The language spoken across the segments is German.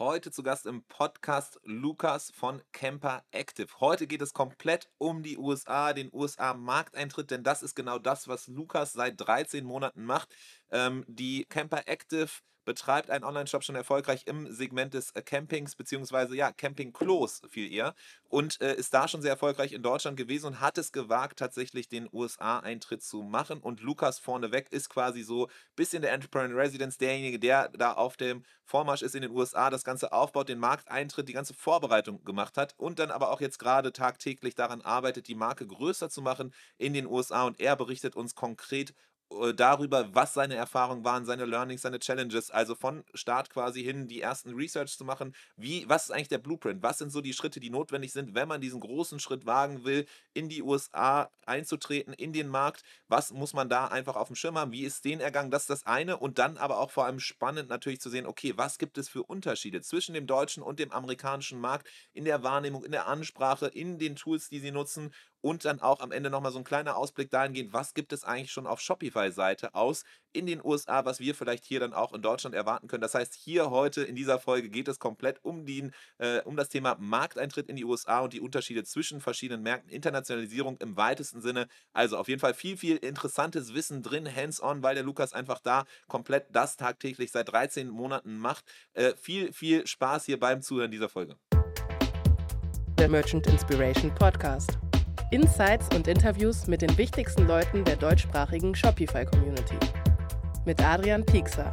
Heute zu Gast im Podcast Lukas von Camper Active. Heute geht es komplett um die USA, den USA-Markteintritt, denn das ist genau das, was Lukas seit 13 Monaten macht. Ähm, die Camper Active betreibt einen Online-Shop schon erfolgreich im Segment des äh, Campings, beziehungsweise ja, Camping-Klos viel eher und äh, ist da schon sehr erfolgreich in Deutschland gewesen und hat es gewagt, tatsächlich den USA-Eintritt zu machen. Und Lukas vorneweg ist quasi so ein bisschen der Entrepreneur Residence, derjenige, der da auf dem Vormarsch ist in den USA, das Ganze aufbaut, den Markteintritt, die ganze Vorbereitung gemacht hat und dann aber auch jetzt gerade tagtäglich daran arbeitet, die Marke größer zu machen in den USA. Und er berichtet uns konkret darüber, was seine Erfahrungen waren, seine Learnings, seine Challenges, also von Start quasi hin die ersten Research zu machen. Wie, was ist eigentlich der Blueprint? Was sind so die Schritte, die notwendig sind, wenn man diesen großen Schritt wagen will, in die USA einzutreten, in den Markt? Was muss man da einfach auf dem Schirm haben? Wie ist den ergangen? Das ist das eine. Und dann aber auch vor allem spannend natürlich zu sehen, okay, was gibt es für Unterschiede zwischen dem deutschen und dem amerikanischen Markt in der Wahrnehmung, in der Ansprache, in den Tools, die sie nutzen und dann auch am Ende nochmal so ein kleiner Ausblick dahingehend, was gibt es eigentlich schon auf Shopify-Seite aus in den USA, was wir vielleicht hier dann auch in Deutschland erwarten können. Das heißt, hier heute in dieser Folge geht es komplett um, den, äh, um das Thema Markteintritt in die USA und die Unterschiede zwischen verschiedenen Märkten, Internationalisierung im weitesten Sinne. Also auf jeden Fall viel, viel interessantes Wissen drin, hands-on, weil der Lukas einfach da komplett das tagtäglich seit 13 Monaten macht. Äh, viel, viel Spaß hier beim Zuhören dieser Folge. Der Merchant Inspiration Podcast. Insights und Interviews mit den wichtigsten Leuten der deutschsprachigen Shopify-Community. Mit Adrian Piekser.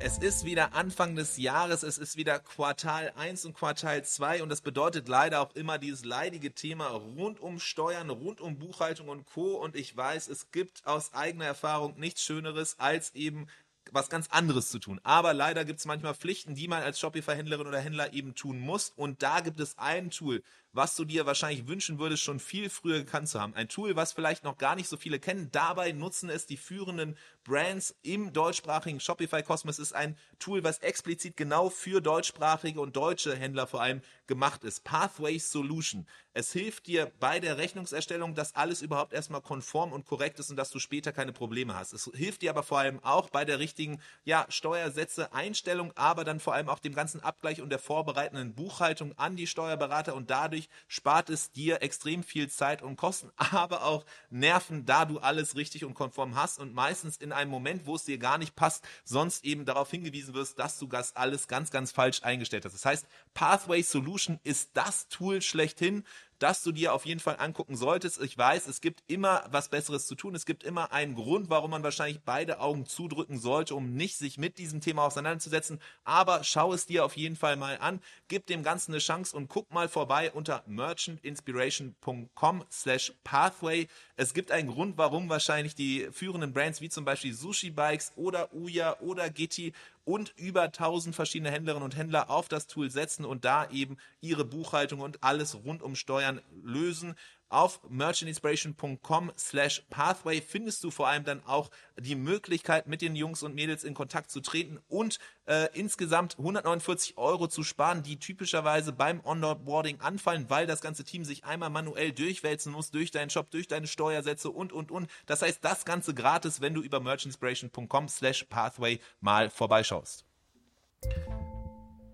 Es ist wieder Anfang des Jahres, es ist wieder Quartal 1 und Quartal 2 und das bedeutet leider auch immer dieses leidige Thema rund um Steuern, rund um Buchhaltung und Co. Und ich weiß, es gibt aus eigener Erfahrung nichts Schöneres, als eben was ganz anderes zu tun. Aber leider gibt es manchmal Pflichten, die man als Shopify-Händlerin oder Händler eben tun muss. Und da gibt es ein Tool, was du dir wahrscheinlich wünschen würdest, schon viel früher gekannt zu haben. Ein Tool, was vielleicht noch gar nicht so viele kennen. Dabei nutzen es die führenden Brands im deutschsprachigen Shopify-Kosmos. ist ein Tool, was explizit genau für deutschsprachige und deutsche Händler vor allem gemacht ist. Pathway Solution. Es hilft dir bei der Rechnungserstellung, dass alles überhaupt erstmal konform und korrekt ist und dass du später keine Probleme hast. Es hilft dir aber vor allem auch bei der richtigen ja, Steuersätze, Einstellung, aber dann vor allem auch dem ganzen Abgleich und der vorbereitenden Buchhaltung an die Steuerberater und dadurch spart es dir extrem viel Zeit und Kosten, aber auch Nerven, da du alles richtig und konform hast und meistens in einem Moment, wo es dir gar nicht passt, sonst eben darauf hingewiesen wirst, dass du das alles ganz, ganz falsch eingestellt hast. Das heißt, Pathway Solution ist das Tool schlechthin, das du dir auf jeden Fall angucken solltest. Ich weiß, es gibt immer was Besseres zu tun. Es gibt immer einen Grund, warum man wahrscheinlich beide Augen zudrücken sollte, um nicht sich mit diesem Thema auseinanderzusetzen. Aber schau es dir auf jeden Fall mal an. Gib dem Ganzen eine Chance und guck mal vorbei unter merchantinspiration.com slash pathway. Es gibt einen Grund, warum wahrscheinlich die führenden Brands wie zum Beispiel Sushi Bikes oder Uya oder Gitti und über 1000 verschiedene Händlerinnen und Händler auf das Tool setzen und da eben ihre Buchhaltung und alles rund um Steuern lösen. Auf merchantinspiration.com slash pathway findest du vor allem dann auch die Möglichkeit, mit den Jungs und Mädels in Kontakt zu treten und äh, insgesamt 149 Euro zu sparen, die typischerweise beim Onboarding anfallen, weil das ganze Team sich einmal manuell durchwälzen muss, durch deinen Shop, durch deine Steuersätze und, und, und. Das heißt, das Ganze gratis, wenn du über merchantinspiration.com slash pathway mal vorbeischaust.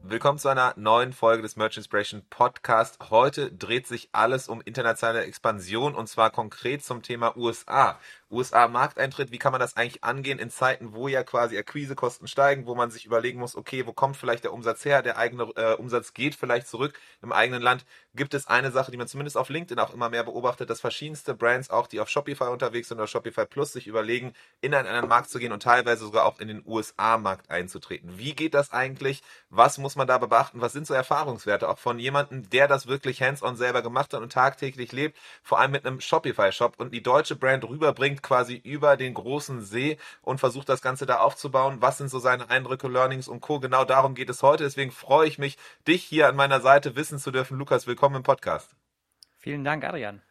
Willkommen zu einer neuen Folge des Merch Inspiration Podcast. Heute dreht sich alles um internationale Expansion und zwar konkret zum Thema USA. USA-Markteintritt, wie kann man das eigentlich angehen in Zeiten, wo ja quasi Akquisekosten steigen, wo man sich überlegen muss, okay, wo kommt vielleicht der Umsatz her, der eigene äh, Umsatz geht vielleicht zurück im eigenen Land. Gibt es eine Sache, die man zumindest auf LinkedIn auch immer mehr beobachtet, dass verschiedenste Brands, auch die auf Shopify unterwegs sind oder Shopify Plus, sich überlegen, in einen anderen Markt zu gehen und teilweise sogar auch in den USA-Markt einzutreten. Wie geht das eigentlich? Was muss man da beachten? Was sind so Erfahrungswerte auch von jemandem, der das wirklich hands-on selber gemacht hat und tagtäglich lebt, vor allem mit einem Shopify-Shop und die deutsche Brand rüberbringt, quasi über den großen See und versucht das Ganze da aufzubauen. Was sind so seine Eindrücke, Learnings und Co. Genau darum geht es heute. Deswegen freue ich mich, dich hier an meiner Seite wissen zu dürfen. Lukas, willkommen im Podcast. Vielen Dank, Adrian.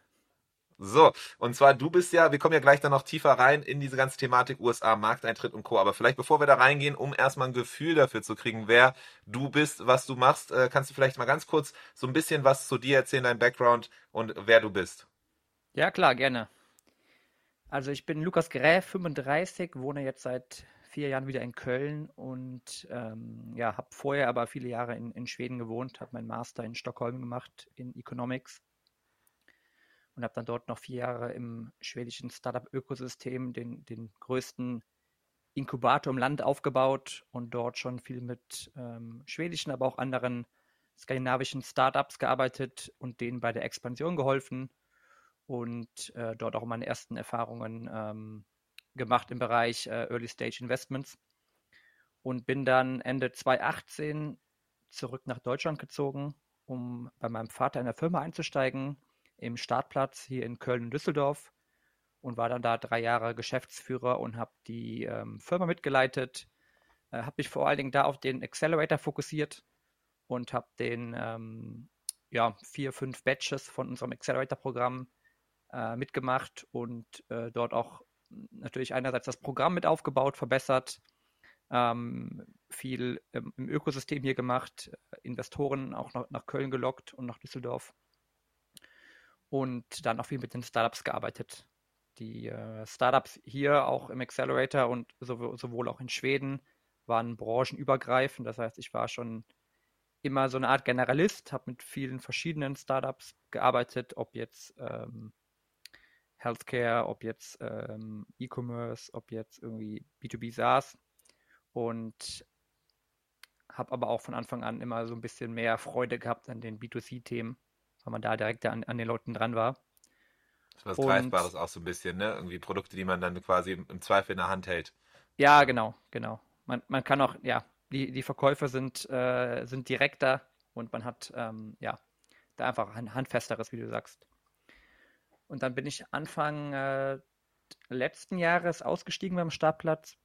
So, und zwar du bist ja, wir kommen ja gleich dann noch tiefer rein in diese ganze Thematik USA, Markteintritt und Co. Aber vielleicht bevor wir da reingehen, um erstmal ein Gefühl dafür zu kriegen, wer du bist, was du machst, äh, kannst du vielleicht mal ganz kurz so ein bisschen was zu dir erzählen, dein Background und wer du bist. Ja, klar, gerne. Also ich bin Lukas Gräf, 35, wohne jetzt seit vier Jahren wieder in Köln und ähm, ja, habe vorher aber viele Jahre in, in Schweden gewohnt, habe meinen Master in Stockholm gemacht in Economics und habe dann dort noch vier Jahre im schwedischen Startup-Ökosystem den, den größten Inkubator im Land aufgebaut und dort schon viel mit ähm, schwedischen, aber auch anderen skandinavischen Startups gearbeitet und denen bei der Expansion geholfen und äh, dort auch meine ersten Erfahrungen ähm, gemacht im Bereich äh, Early Stage Investments und bin dann Ende 2018 zurück nach Deutschland gezogen, um bei meinem Vater in der Firma einzusteigen, im Startplatz hier in Köln und Düsseldorf und war dann da drei Jahre Geschäftsführer und habe die ähm, Firma mitgeleitet, äh, habe mich vor allen Dingen da auf den Accelerator fokussiert und habe den ähm, ja, vier, fünf Batches von unserem Accelerator-Programm äh, mitgemacht und äh, dort auch natürlich einerseits das Programm mit aufgebaut, verbessert, ähm, viel im, im, Ökosystem hier gemacht, Investoren auch noch nach Köln gelockt und nach Düsseldorf und dann auch viel mit den Startups gearbeitet. Die äh, Startups hier auch im Accelerator und sowohl, sowohl auch in Schweden waren branchenübergreifend. Das heißt, ich war schon immer so eine Art Generalist, habe mit vielen verschiedenen Startups gearbeitet, ob jetzt ähm, Healthcare, ob jetzt ähm, E-Commerce, ob jetzt irgendwie B2B SaaS und habe aber auch von Anfang an immer so ein bisschen mehr Freude gehabt an den B2C-Themen, weil man da direkt an, an den Leuten dran war. Das was und, Greifbares auch so ein bisschen, ne? Irgendwie Produkte, die man dann quasi im Zweifel in der Hand hält. Ja, genau, genau. Man, man kann auch, ja, die, die Verkäufe sind, äh, sind direkter und man hat, ähm, ja, da einfach ein handfesteres, wie du sagst. Und dann bin ich Anfang äh, letzten Jahres ausgestiegen beim Startplatz.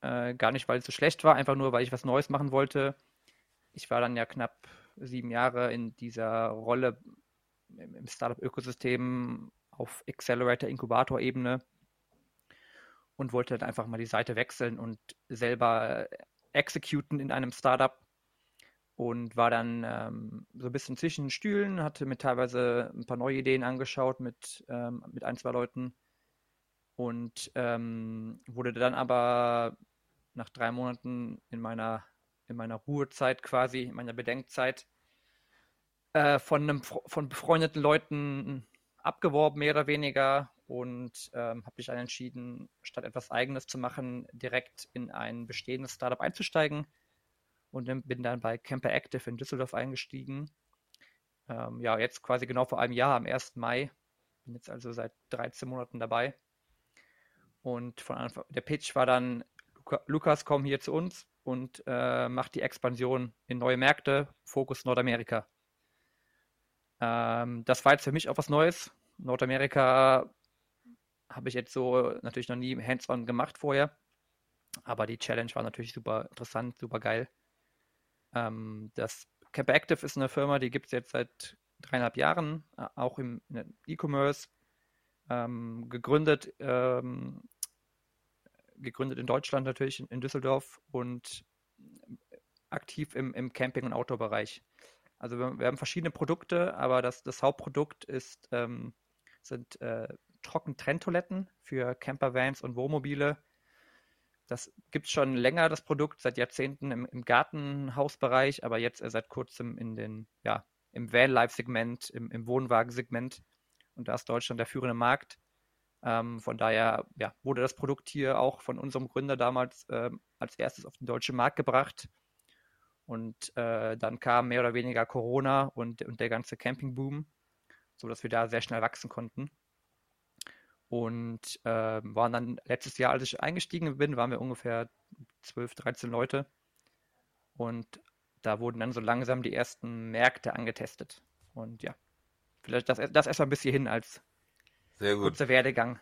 Äh, gar nicht, weil es so schlecht war, einfach nur, weil ich was Neues machen wollte. Ich war dann ja knapp sieben Jahre in dieser Rolle im Startup-Ökosystem auf Accelerator-Inkubator-Ebene und wollte dann einfach mal die Seite wechseln und selber executen in einem Startup und war dann ähm, so ein bisschen zwischen den Stühlen, hatte mir teilweise ein paar neue Ideen angeschaut mit, ähm, mit ein, zwei Leuten und ähm, wurde dann aber nach drei Monaten in meiner, in meiner Ruhezeit quasi, in meiner Bedenkzeit, äh, von, einem, von befreundeten Leuten abgeworben, mehr oder weniger, und ähm, habe mich dann entschieden, statt etwas Eigenes zu machen, direkt in ein bestehendes Startup einzusteigen und bin dann bei Camper Active in Düsseldorf eingestiegen. Ähm, ja, jetzt quasi genau vor einem Jahr, am 1. Mai. Bin jetzt also seit 13 Monaten dabei. Und von Anfang, der Pitch war dann, Lukas, komm hier zu uns und äh, mach die Expansion in neue Märkte, Fokus Nordamerika. Ähm, das war jetzt für mich auch was Neues. Nordamerika habe ich jetzt so natürlich noch nie hands-on gemacht vorher. Aber die Challenge war natürlich super interessant, super geil. Ähm, das Camp Active ist eine Firma, die gibt es jetzt seit dreieinhalb Jahren, äh, auch im E-Commerce, ähm, gegründet, ähm, gegründet in Deutschland natürlich, in, in Düsseldorf und aktiv im, im Camping- und Outdoor-Bereich. Also wir, wir, haben verschiedene Produkte, aber das, das Hauptprodukt ist, ähm, sind äh, Trockentrenntoiletten für Campervans und Wohnmobile. Das gibt es schon länger, das Produkt, seit Jahrzehnten im, im Gartenhausbereich, aber jetzt seit kurzem in den, ja, im Vanlife-Segment, im, im Wohnwagensegment. Und da ist Deutschland der führende Markt. Ähm, von daher ja, wurde das Produkt hier auch von unserem Gründer damals äh, als erstes auf den deutschen Markt gebracht. Und äh, dann kam mehr oder weniger Corona und, und der ganze Campingboom, sodass wir da sehr schnell wachsen konnten. Und äh, waren dann letztes Jahr, als ich eingestiegen bin, waren wir ungefähr 12, 13 Leute. Und da wurden dann so langsam die ersten Märkte angetestet. Und ja, vielleicht das, das erstmal bis hierhin als Sehr gut. kurzer Werdegang.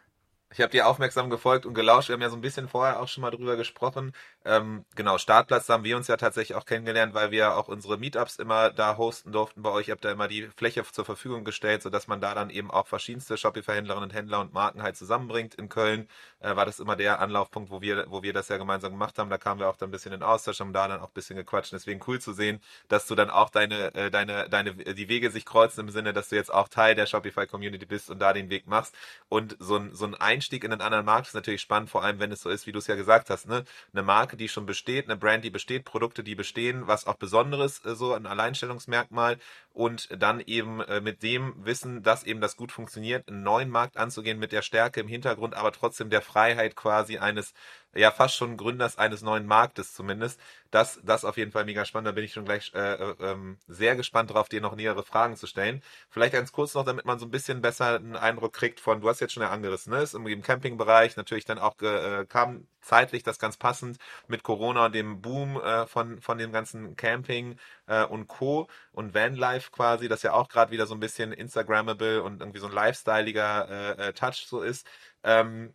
Ich habe dir aufmerksam gefolgt und gelauscht. Wir haben ja so ein bisschen vorher auch schon mal drüber gesprochen. Ähm, genau, Startplatz, haben wir uns ja tatsächlich auch kennengelernt, weil wir auch unsere Meetups immer da hosten durften bei euch. Ihr habt da immer die Fläche zur Verfügung gestellt, sodass man da dann eben auch verschiedenste Shopify-Händlerinnen und Händler und Marken halt zusammenbringt. In Köln äh, war das immer der Anlaufpunkt, wo wir, wo wir das ja gemeinsam gemacht haben. Da kamen wir auch dann ein bisschen in Austausch, haben da dann auch ein bisschen gequatscht. Deswegen cool zu sehen, dass du dann auch deine, äh, deine, deine, die Wege sich kreuzen im Sinne, dass du jetzt auch Teil der Shopify-Community bist und da den Weg machst. Und so ein, so ein Einstieg Einstieg in einen anderen Markt ist natürlich spannend, vor allem wenn es so ist, wie du es ja gesagt hast, ne? Eine Marke, die schon besteht, eine Brand, die besteht, Produkte, die bestehen, was auch Besonderes, äh, so ein Alleinstellungsmerkmal und dann eben äh, mit dem Wissen, dass eben das gut funktioniert, einen neuen Markt anzugehen mit der Stärke im Hintergrund, aber trotzdem der Freiheit quasi eines ja fast schon Gründers eines neuen Marktes zumindest. Das, das auf jeden Fall mega spannend. Da bin ich schon gleich äh, äh, ähm, sehr gespannt drauf, dir noch nähere Fragen zu stellen. Vielleicht ganz kurz noch, damit man so ein bisschen besser einen Eindruck kriegt von, du hast jetzt schon ja angerissen, ne? Ist im Campingbereich natürlich dann auch äh, kam zeitlich das ganz passend mit Corona und dem Boom äh, von, von dem ganzen Camping äh, und Co. und Vanlife quasi, das ja auch gerade wieder so ein bisschen Instagrammable und irgendwie so ein lifestyleiger äh, äh, Touch so ist. Ähm,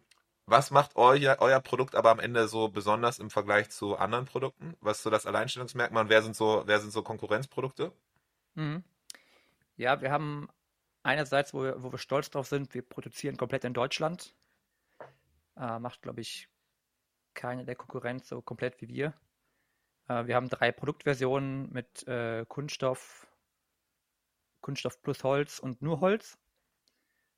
was macht euer, euer Produkt aber am Ende so besonders im Vergleich zu anderen Produkten? Was ist so das Alleinstellungsmerkmal und wer sind so, wer sind so Konkurrenzprodukte? Mhm. Ja, wir haben einerseits, wo wir, wo wir stolz drauf sind, wir produzieren komplett in Deutschland. Äh, macht, glaube ich, keine der Konkurrenz so komplett wie wir. Äh, wir haben drei Produktversionen mit äh, Kunststoff, Kunststoff plus Holz und nur Holz.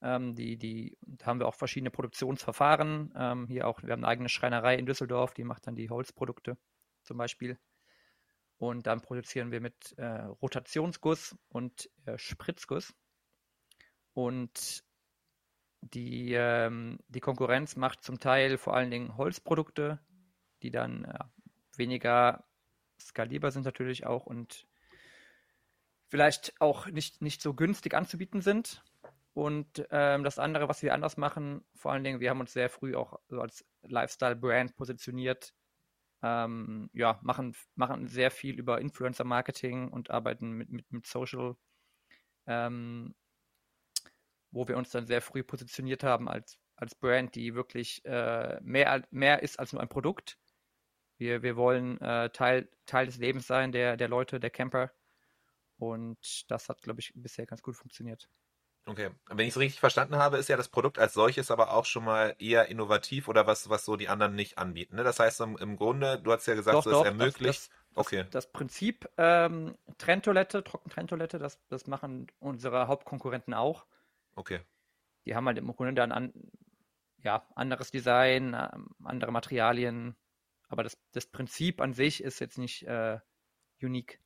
Ähm, die, die da haben wir auch verschiedene Produktionsverfahren. Ähm, hier auch, wir haben eine eigene Schreinerei in Düsseldorf, die macht dann die Holzprodukte zum Beispiel. Und dann produzieren wir mit äh, Rotationsguss und äh, Spritzguss. Und die, ähm, die Konkurrenz macht zum Teil vor allen Dingen Holzprodukte, die dann äh, weniger skalierbar sind natürlich auch und vielleicht auch nicht, nicht so günstig anzubieten sind. Und ähm, das andere, was wir anders machen, vor allen Dingen, wir haben uns sehr früh auch so als Lifestyle-Brand positioniert. Ähm, ja, machen, machen sehr viel über Influencer-Marketing und arbeiten mit, mit, mit Social, ähm, wo wir uns dann sehr früh positioniert haben als, als Brand, die wirklich äh, mehr, mehr ist als nur ein Produkt. Wir, wir wollen äh, Teil, Teil des Lebens sein, der, der Leute, der Camper. Und das hat, glaube ich, bisher ganz gut funktioniert. Okay, wenn ich es richtig verstanden habe, ist ja das Produkt als solches aber auch schon mal eher innovativ oder was, was so die anderen nicht anbieten. Ne? Das heißt im, im, Grunde, du hast ja gesagt, doch, so doch, es ermöglicht. Das, das, okay. Das, das Prinzip ähm, Trenntoilette, Trockentrenntoilette, das, das machen unsere Hauptkonkurrenten auch. Okay. Die haben halt im Grunde dann an, ja, anderes Design, ähm, andere Materialien, aber das, das Prinzip an sich ist jetzt nicht äh, unique.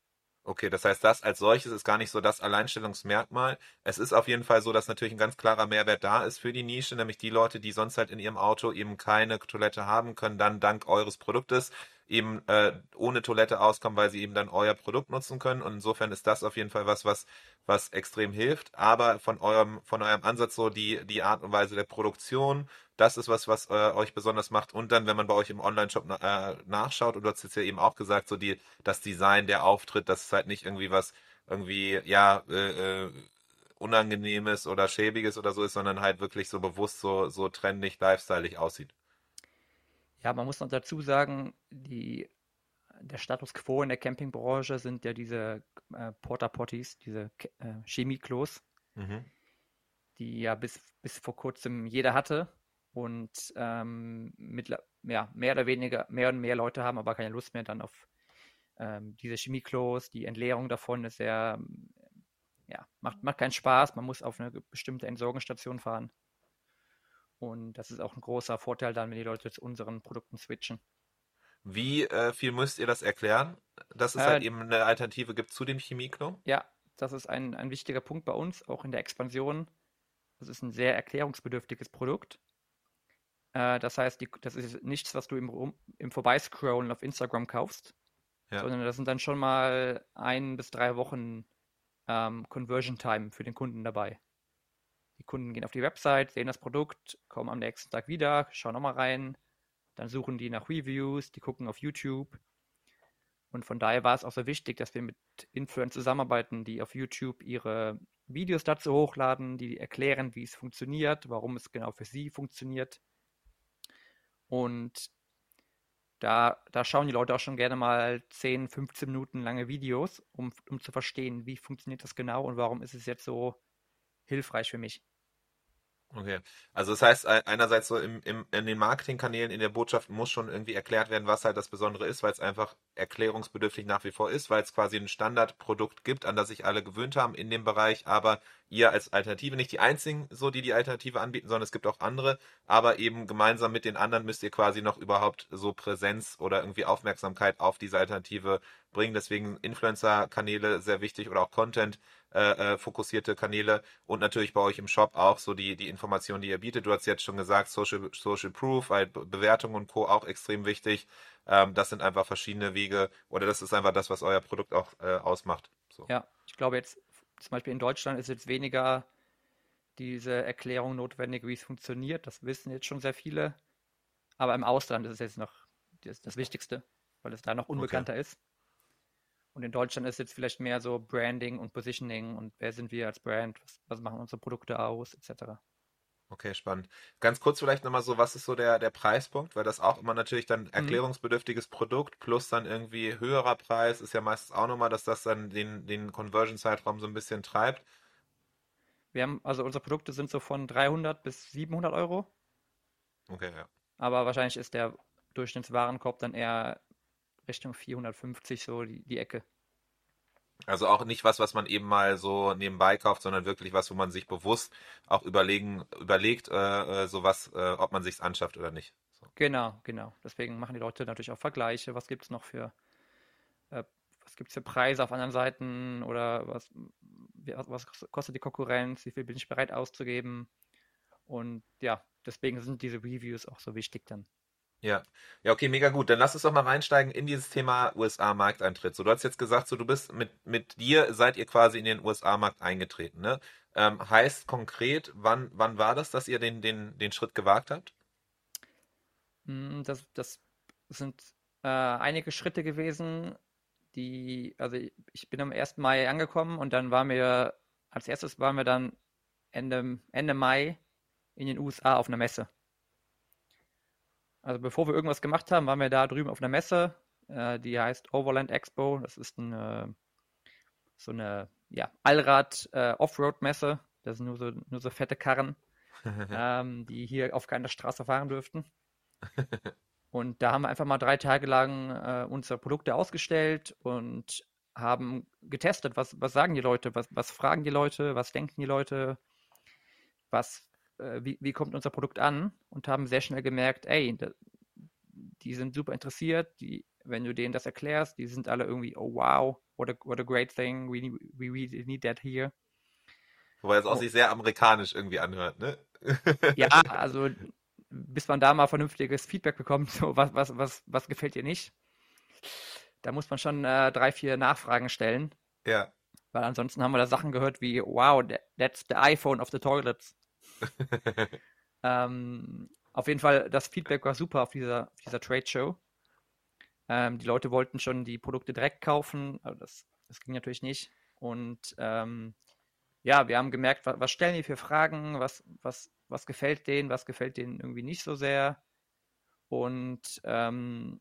Okay, das heißt, das als solches ist gar nicht so das Alleinstellungsmerkmal. Es ist auf jeden Fall so, dass natürlich ein ganz klarer Mehrwert da ist für die Nische, nämlich die Leute, die sonst halt in ihrem Auto eben keine Toilette haben, können dann dank eures Produktes eben äh, ohne Toilette auskommen, weil sie eben dann euer Produkt nutzen können. Und insofern ist das auf jeden Fall was, was, was extrem hilft. Aber von eurem, von eurem Ansatz so die, die Art und Weise der Produktion, das ist was, was äh, euch besonders macht. Und dann, wenn man bei euch im Online-Shop na, äh, nachschaut, und du hast jetzt ja eben auch gesagt, so die, das Design, der Auftritt, das ist halt nicht irgendwie was, irgendwie, ja, äh, äh, Unangenehmes oder Schäbiges oder so ist, sondern halt wirklich so bewusst so, so trendig, lifestyleig aussieht. Ja, man muss noch dazu sagen, die, der Status quo in der Campingbranche sind ja diese äh, Porta Potties, diese äh, Chemieklos, mhm. die ja bis, bis vor kurzem jeder hatte und ähm, mit, ja, mehr oder weniger, mehr und mehr Leute haben aber keine Lust mehr dann auf ähm, diese Chemieklos. Die Entleerung davon ist sehr, ja, macht, macht keinen Spaß. Man muss auf eine bestimmte Entsorgungsstation fahren. Und das ist auch ein großer Vorteil dann, wenn die Leute zu unseren Produkten switchen. Wie äh, viel müsst ihr das erklären, dass es halt äh, halt eben eine Alternative gibt zu dem Chemieklo? Ja, das ist ein, ein wichtiger Punkt bei uns, auch in der Expansion. Das ist ein sehr erklärungsbedürftiges Produkt. Äh, das heißt, die, das ist nichts, was du im, im Vorbeiscrollen auf Instagram kaufst, ja. sondern das sind dann schon mal ein bis drei Wochen ähm, Conversion Time für den Kunden dabei. Die Kunden gehen auf die Website, sehen das Produkt, kommen am nächsten Tag wieder, schauen nochmal rein, dann suchen die nach Reviews, die gucken auf YouTube. Und von daher war es auch so wichtig, dass wir mit Influencern zusammenarbeiten, die auf YouTube ihre Videos dazu hochladen, die erklären, wie es funktioniert, warum es genau für sie funktioniert. Und da, da schauen die Leute auch schon gerne mal 10, 15 Minuten lange Videos, um, um zu verstehen, wie funktioniert das genau und warum ist es jetzt so hilfreich für mich. Okay. Also das heißt, einerseits so im, im, in den Marketingkanälen, in der Botschaft muss schon irgendwie erklärt werden, was halt das Besondere ist, weil es einfach erklärungsbedürftig nach wie vor ist, weil es quasi ein Standardprodukt gibt, an das sich alle gewöhnt haben in dem Bereich, aber ihr als Alternative, nicht die einzigen, so die die Alternative anbieten, sondern es gibt auch andere, aber eben gemeinsam mit den anderen müsst ihr quasi noch überhaupt so Präsenz oder irgendwie Aufmerksamkeit auf diese Alternative bringen. Deswegen Influencer-Kanäle sehr wichtig oder auch Content. Äh, äh, fokussierte Kanäle und natürlich bei euch im Shop auch so die, die Informationen, die ihr bietet. Du hast jetzt schon gesagt, Social, Social Proof, weil Bewertung und Co. auch extrem wichtig. Ähm, das sind einfach verschiedene Wege oder das ist einfach das, was euer Produkt auch äh, ausmacht. So. Ja, ich glaube jetzt zum Beispiel in Deutschland ist jetzt weniger diese Erklärung notwendig, wie es funktioniert. Das wissen jetzt schon sehr viele. Aber im Ausland ist es jetzt noch das, das Wichtigste, weil es da noch unbekannter okay. ist. Und in Deutschland ist jetzt vielleicht mehr so Branding und Positioning und wer sind wir als Brand, was, was machen unsere Produkte aus, etc. Okay, spannend. Ganz kurz vielleicht nochmal so, was ist so der, der Preispunkt? Weil das auch immer natürlich dann mhm. erklärungsbedürftiges Produkt plus dann irgendwie höherer Preis ist ja meistens auch nochmal, dass das dann den, den Conversion-Zeitraum so ein bisschen treibt. Wir haben, also unsere Produkte sind so von 300 bis 700 Euro. Okay, ja. Aber wahrscheinlich ist der Durchschnittswarenkorb dann eher Richtung 450 so die, die Ecke. Also auch nicht was, was man eben mal so nebenbei kauft, sondern wirklich was, wo man sich bewusst auch überlegen, überlegt, äh, äh sowas, äh, ob man sich anschafft oder nicht. So. Genau, genau. Deswegen machen die Leute natürlich auch Vergleiche. Was gibt es noch für, äh, was gibt es für Preise auf anderen Seiten oder was, was kostet die Konkurrenz, wie viel bin ich bereit auszugeben? Und ja, deswegen sind diese Reviews auch so wichtig dann. Ja. Ja, okay, mega gut. Dann lass uns doch mal reinsteigen in dieses Thema USA-Markteintritt. So, du hast jetzt gesagt, so du bist mit, mit dir seid ihr quasi in den USA-Markt eingetreten, ne? Ähm, heißt konkret, wann, wann war das, dass ihr den, den, den Schritt gewagt habt? Hm, das, das sind äh, einige Schritte gewesen, die, also ich bin am 1. Mai angekommen und dann waren wir, als erstes waren wir dann Ende, Ende Mai in den USA auf einer Messe. Also bevor wir irgendwas gemacht haben, waren wir da drüben auf einer Messe, äh, die heißt Overland Expo. Das ist eine, so eine ja, Allrad-Offroad-Messe. Äh, das sind nur so, nur so fette Karren, ähm, die hier auf keiner Straße fahren dürften. Und da haben wir einfach mal drei Tage lang äh, unsere Produkte ausgestellt und haben getestet, was, was sagen die Leute, was, was fragen die Leute, was denken die Leute, was äh, wie, wie kommt unser Produkt an und haben sehr schnell gemerkt, ey, die sind super interessiert, die, wenn du denen das erklärst, die sind alle irgendwie, oh wow, what a, what a great thing, we, we really need that here. Wobei es auch oh. sich sehr amerikanisch irgendwie anhört, ne? ja, also bis man da mal vernünftiges Feedback bekommt, so was, was, was, was gefällt dir nicht, da muss man schon äh, drei, vier Nachfragen stellen. Ja. Weil ansonsten haben wir da Sachen gehört wie, wow, that's the iPhone of the toilets. ähm, auf jeden Fall, das Feedback war super auf dieser, auf dieser Trade Show. Ähm, die Leute wollten schon die Produkte direkt kaufen, aber das, das ging natürlich nicht. Und ähm, ja, wir haben gemerkt, was, was, stellen die für Fragen, was, was, was gefällt denen, was gefällt denen irgendwie nicht so sehr. Und ähm,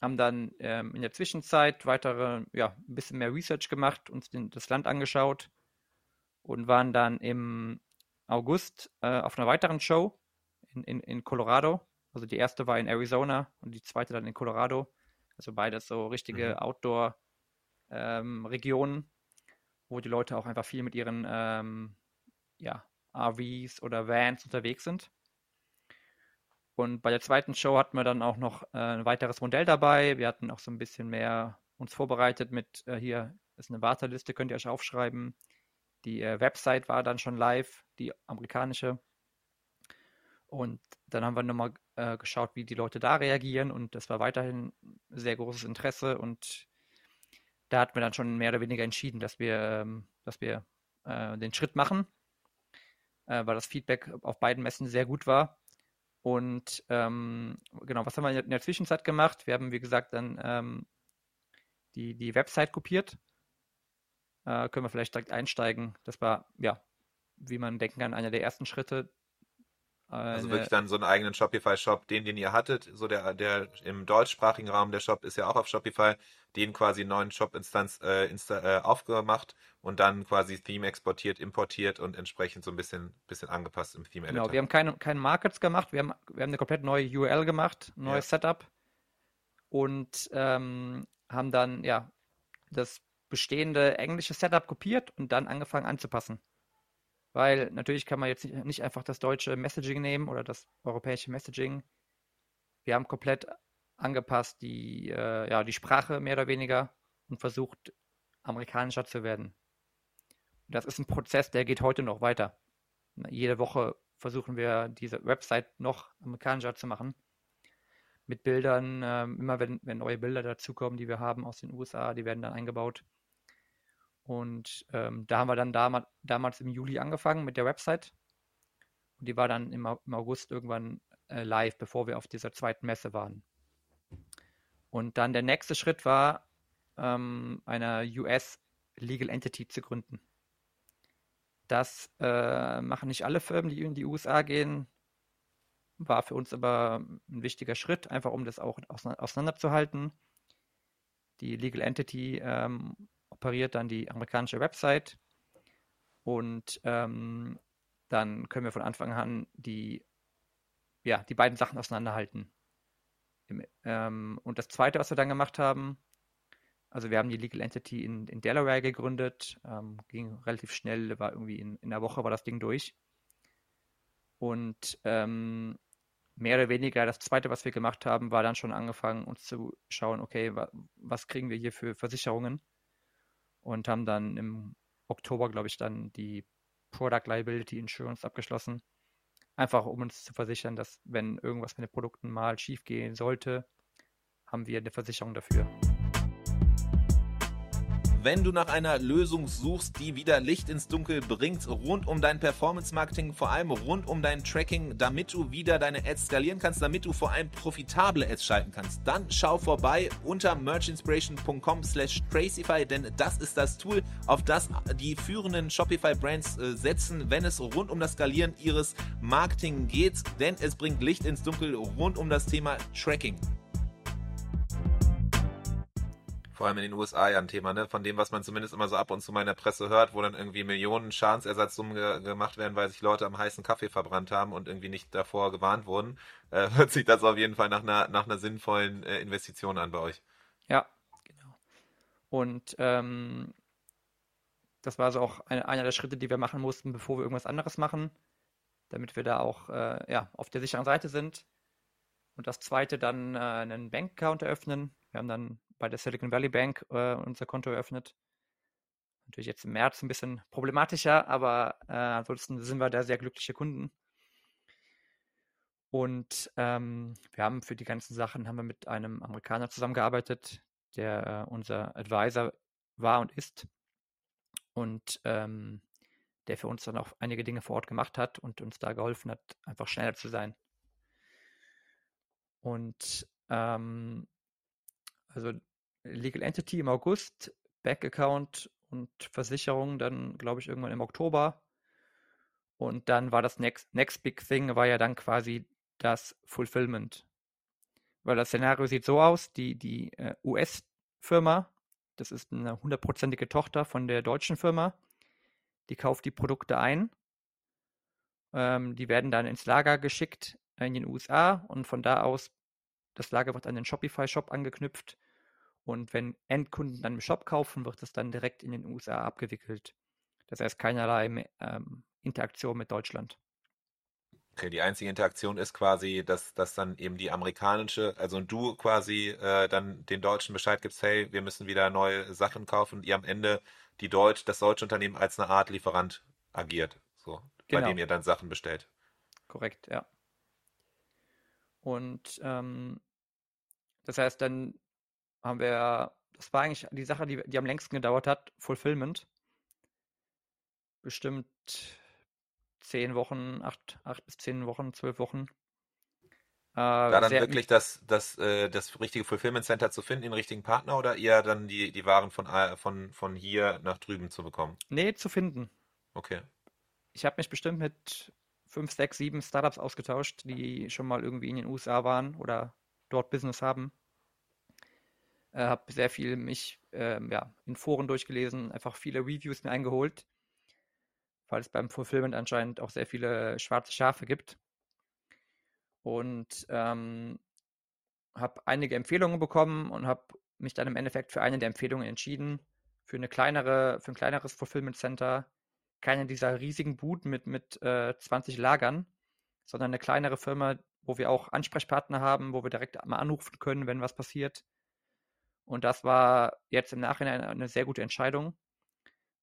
haben dann ähm, in der Zwischenzeit weitere, ja, ein bisschen mehr Research gemacht, uns den, das Land angeschaut und waren dann im August äh, auf einer weiteren Show in, in, in Colorado. Also die erste war in Arizona und die zweite dann in Colorado. Also beides so richtige mhm. Outdoor-Regionen, ähm, wo die Leute auch einfach viel mit ihren ähm, ja, RVs oder Vans unterwegs sind. Und bei der zweiten Show hatten wir dann auch noch äh, ein weiteres Modell dabei. Wir hatten auch so ein bisschen mehr uns vorbereitet mit, äh, hier ist eine Warteliste, könnt ihr euch aufschreiben. Die äh, Website war dann schon live, die amerikanische. Und dann haben wir nochmal äh, geschaut, wie die Leute da reagieren. Und das war weiterhin sehr großes Interesse. Und da hatten wir dann schon mehr oder weniger entschieden, dass wir, ähm, dass wir äh, den Schritt machen, äh, weil das Feedback auf beiden Messen sehr gut war. Und ähm, genau, was haben wir in der Zwischenzeit gemacht? Wir haben, wie gesagt, dann ähm, die, die Website kopiert äh, können wir vielleicht direkt einsteigen. Das war, ja, wie man denken kann, einer der ersten Schritte. Äh, also wirklich dann so einen eigenen Shopify-Shop, den, den ihr hattet, so der, der im deutschsprachigen Raum, der Shop ist ja auch auf Shopify, den quasi einen neuen Shop-Instanz äh, äh, aufgemacht und dann quasi Theme exportiert, importiert und entsprechend so ein bisschen, bisschen angepasst im Theme Editor. Genau, wir haben keine, keine Markets gemacht, wir haben, wir haben eine komplett neue URL gemacht, neues ja. Setup und ähm, haben dann ja das bestehende englische Setup kopiert und dann angefangen anzupassen. Weil natürlich kann man jetzt nicht einfach das deutsche Messaging nehmen oder das europäische Messaging. Wir haben komplett angepasst die, äh, ja, die Sprache mehr oder weniger und versucht, amerikanischer zu werden. Das ist ein Prozess, der geht heute noch weiter. Jede Woche versuchen wir diese Website noch amerikanischer zu machen. Mit Bildern, äh, immer wenn, wenn neue Bilder dazukommen, die wir haben aus den USA, die werden dann eingebaut. Und ähm, da haben wir dann dam damals im Juli angefangen mit der Website. Und die war dann im, im August irgendwann äh, live, bevor wir auf dieser zweiten Messe waren. Und dann der nächste Schritt war, ähm, eine US Legal Entity zu gründen. Das äh, machen nicht alle Firmen, die in die USA gehen. War für uns aber ein wichtiger Schritt, einfach um das auch auseinanderzuhalten. Die Legal Entity ähm, operiert dann die amerikanische Website und ähm, dann können wir von Anfang an die, ja, die beiden Sachen auseinanderhalten. Ähm, und das Zweite, was wir dann gemacht haben, also wir haben die Legal Entity in, in Delaware gegründet, ähm, ging relativ schnell, war irgendwie in, in einer Woche war das Ding durch. Und ähm, mehr oder weniger das Zweite, was wir gemacht haben, war dann schon angefangen, uns zu schauen, okay, wa was kriegen wir hier für Versicherungen? Und haben dann im Oktober, glaube ich, dann die Product Liability Insurance abgeschlossen. Einfach um uns zu versichern, dass wenn irgendwas mit den Produkten mal schief gehen sollte, haben wir eine Versicherung dafür. Wenn du nach einer Lösung suchst, die wieder Licht ins Dunkel bringt, rund um dein Performance-Marketing, vor allem rund um dein Tracking, damit du wieder deine Ads skalieren kannst, damit du vor allem profitable Ads schalten kannst, dann schau vorbei unter merchinspiration.com slash Tracify, denn das ist das Tool, auf das die führenden Shopify-Brands äh, setzen, wenn es rund um das Skalieren ihres Marketing geht, denn es bringt Licht ins Dunkel rund um das Thema Tracking vor allem in den USA ja ein Thema, ne? Von dem, was man zumindest immer so ab und zu mal in der Presse hört, wo dann irgendwie Millionen Schadensersatzsummen ge gemacht werden, weil sich Leute am heißen Kaffee verbrannt haben und irgendwie nicht davor gewarnt wurden, äh, hört sich das auf jeden Fall nach einer, nach einer sinnvollen äh, Investition an bei euch. Ja, genau. Und ähm, das war so auch eine, einer der Schritte, die wir machen mussten, bevor wir irgendwas anderes machen, damit wir da auch äh, ja, auf der sicheren Seite sind. Und das zweite dann äh, einen Bankaccount eröffnen. Wir haben dann bei der Silicon Valley Bank äh, unser Konto eröffnet. Natürlich jetzt im März ein bisschen problematischer, aber äh, ansonsten sind wir da sehr glückliche Kunden. Und ähm, wir haben für die ganzen Sachen haben wir mit einem Amerikaner zusammengearbeitet, der äh, unser Advisor war und ist. Und ähm, der für uns dann auch einige Dinge vor Ort gemacht hat und uns da geholfen hat, einfach schneller zu sein. Und ähm, also Legal Entity im August, Bank Account und Versicherung dann, glaube ich, irgendwann im Oktober. Und dann war das next, next Big Thing, war ja dann quasi das Fulfillment. Weil das Szenario sieht so aus, die, die äh, US-Firma, das ist eine hundertprozentige Tochter von der deutschen Firma, die kauft die Produkte ein. Ähm, die werden dann ins Lager geschickt in den USA und von da aus, das Lager wird an den Shopify-Shop angeknüpft und wenn Endkunden dann im Shop kaufen, wird es dann direkt in den USA abgewickelt. Das heißt keinerlei ähm, Interaktion mit Deutschland. Okay, die einzige Interaktion ist quasi, dass, dass dann eben die amerikanische, also du quasi äh, dann den Deutschen Bescheid gibst, hey, wir müssen wieder neue Sachen kaufen und ihr am Ende die Deutsch, das deutsche Unternehmen als eine Art Lieferant agiert, so, genau. bei dem ihr dann Sachen bestellt. Korrekt, ja. Und ähm, das heißt, dann haben wir, das war eigentlich die Sache, die, die am längsten gedauert hat, Fulfillment. Bestimmt zehn Wochen, acht, acht bis zehn Wochen, zwölf Wochen. Äh, da dann wirklich das, das, äh, das richtige Fulfillment Center zu finden, den richtigen Partner oder eher dann die, die Waren von, äh, von, von hier nach drüben zu bekommen? Nee, zu finden. Okay. Ich habe mich bestimmt mit fünf, sechs, sieben Startups ausgetauscht, die schon mal irgendwie in den USA waren oder dort Business haben. Äh, habe sehr viel mich äh, ja, in Foren durchgelesen, einfach viele Reviews mir eingeholt, weil es beim Fulfillment anscheinend auch sehr viele schwarze Schafe gibt. Und ähm, habe einige Empfehlungen bekommen und habe mich dann im Endeffekt für eine der Empfehlungen entschieden. für eine kleinere, für ein kleineres Fulfillment Center keine dieser riesigen Buden mit, mit äh, 20 Lagern, sondern eine kleinere Firma, wo wir auch Ansprechpartner haben, wo wir direkt mal anrufen können, wenn was passiert. Und das war jetzt im Nachhinein eine sehr gute Entscheidung,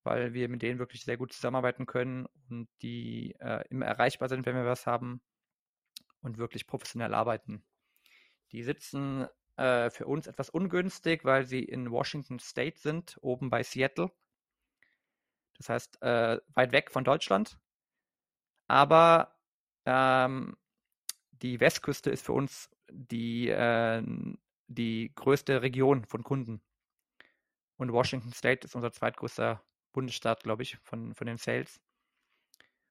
weil wir mit denen wirklich sehr gut zusammenarbeiten können und die äh, immer erreichbar sind, wenn wir was haben und wirklich professionell arbeiten. Die sitzen äh, für uns etwas ungünstig, weil sie in Washington State sind, oben bei Seattle. Das heißt, äh, weit weg von Deutschland. Aber ähm, die Westküste ist für uns die, äh, die größte Region von Kunden. Und Washington State ist unser zweitgrößter Bundesstaat, glaube ich, von, von den Sales.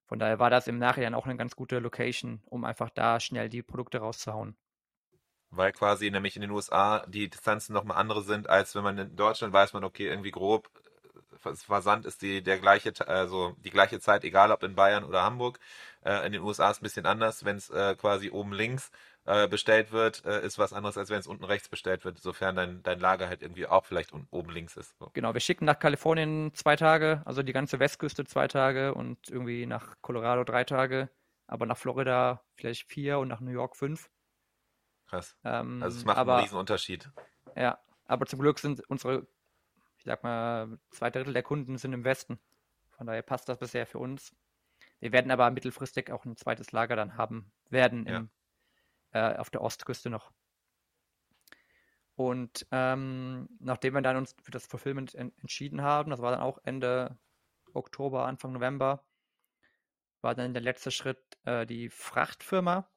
Von daher war das im Nachhinein auch eine ganz gute Location, um einfach da schnell die Produkte rauszuhauen. Weil quasi nämlich in den USA die Distanzen nochmal andere sind, als wenn man in Deutschland weiß man, okay, irgendwie grob, Versand ist die der gleiche, also die gleiche Zeit, egal ob in Bayern oder Hamburg. Äh, in den USA ist es ein bisschen anders, wenn es äh, quasi oben links äh, bestellt wird, äh, ist was anderes, als wenn es unten rechts bestellt wird, sofern dein, dein Lager halt irgendwie auch vielleicht oben links ist. So. Genau, wir schicken nach Kalifornien zwei Tage, also die ganze Westküste zwei Tage und irgendwie nach Colorado drei Tage, aber nach Florida vielleicht vier und nach New York fünf. Krass. Ähm, also es macht aber, einen riesen Unterschied. Ja, aber zum Glück sind unsere ich sag mal, zwei Drittel der Kunden sind im Westen. Von daher passt das bisher für uns. Wir werden aber mittelfristig auch ein zweites Lager dann haben werden ja. im, äh, auf der Ostküste noch. Und ähm, nachdem wir dann uns für das Fulfillment en entschieden haben, das war dann auch Ende Oktober, Anfang November, war dann der letzte Schritt äh, die Frachtfirma.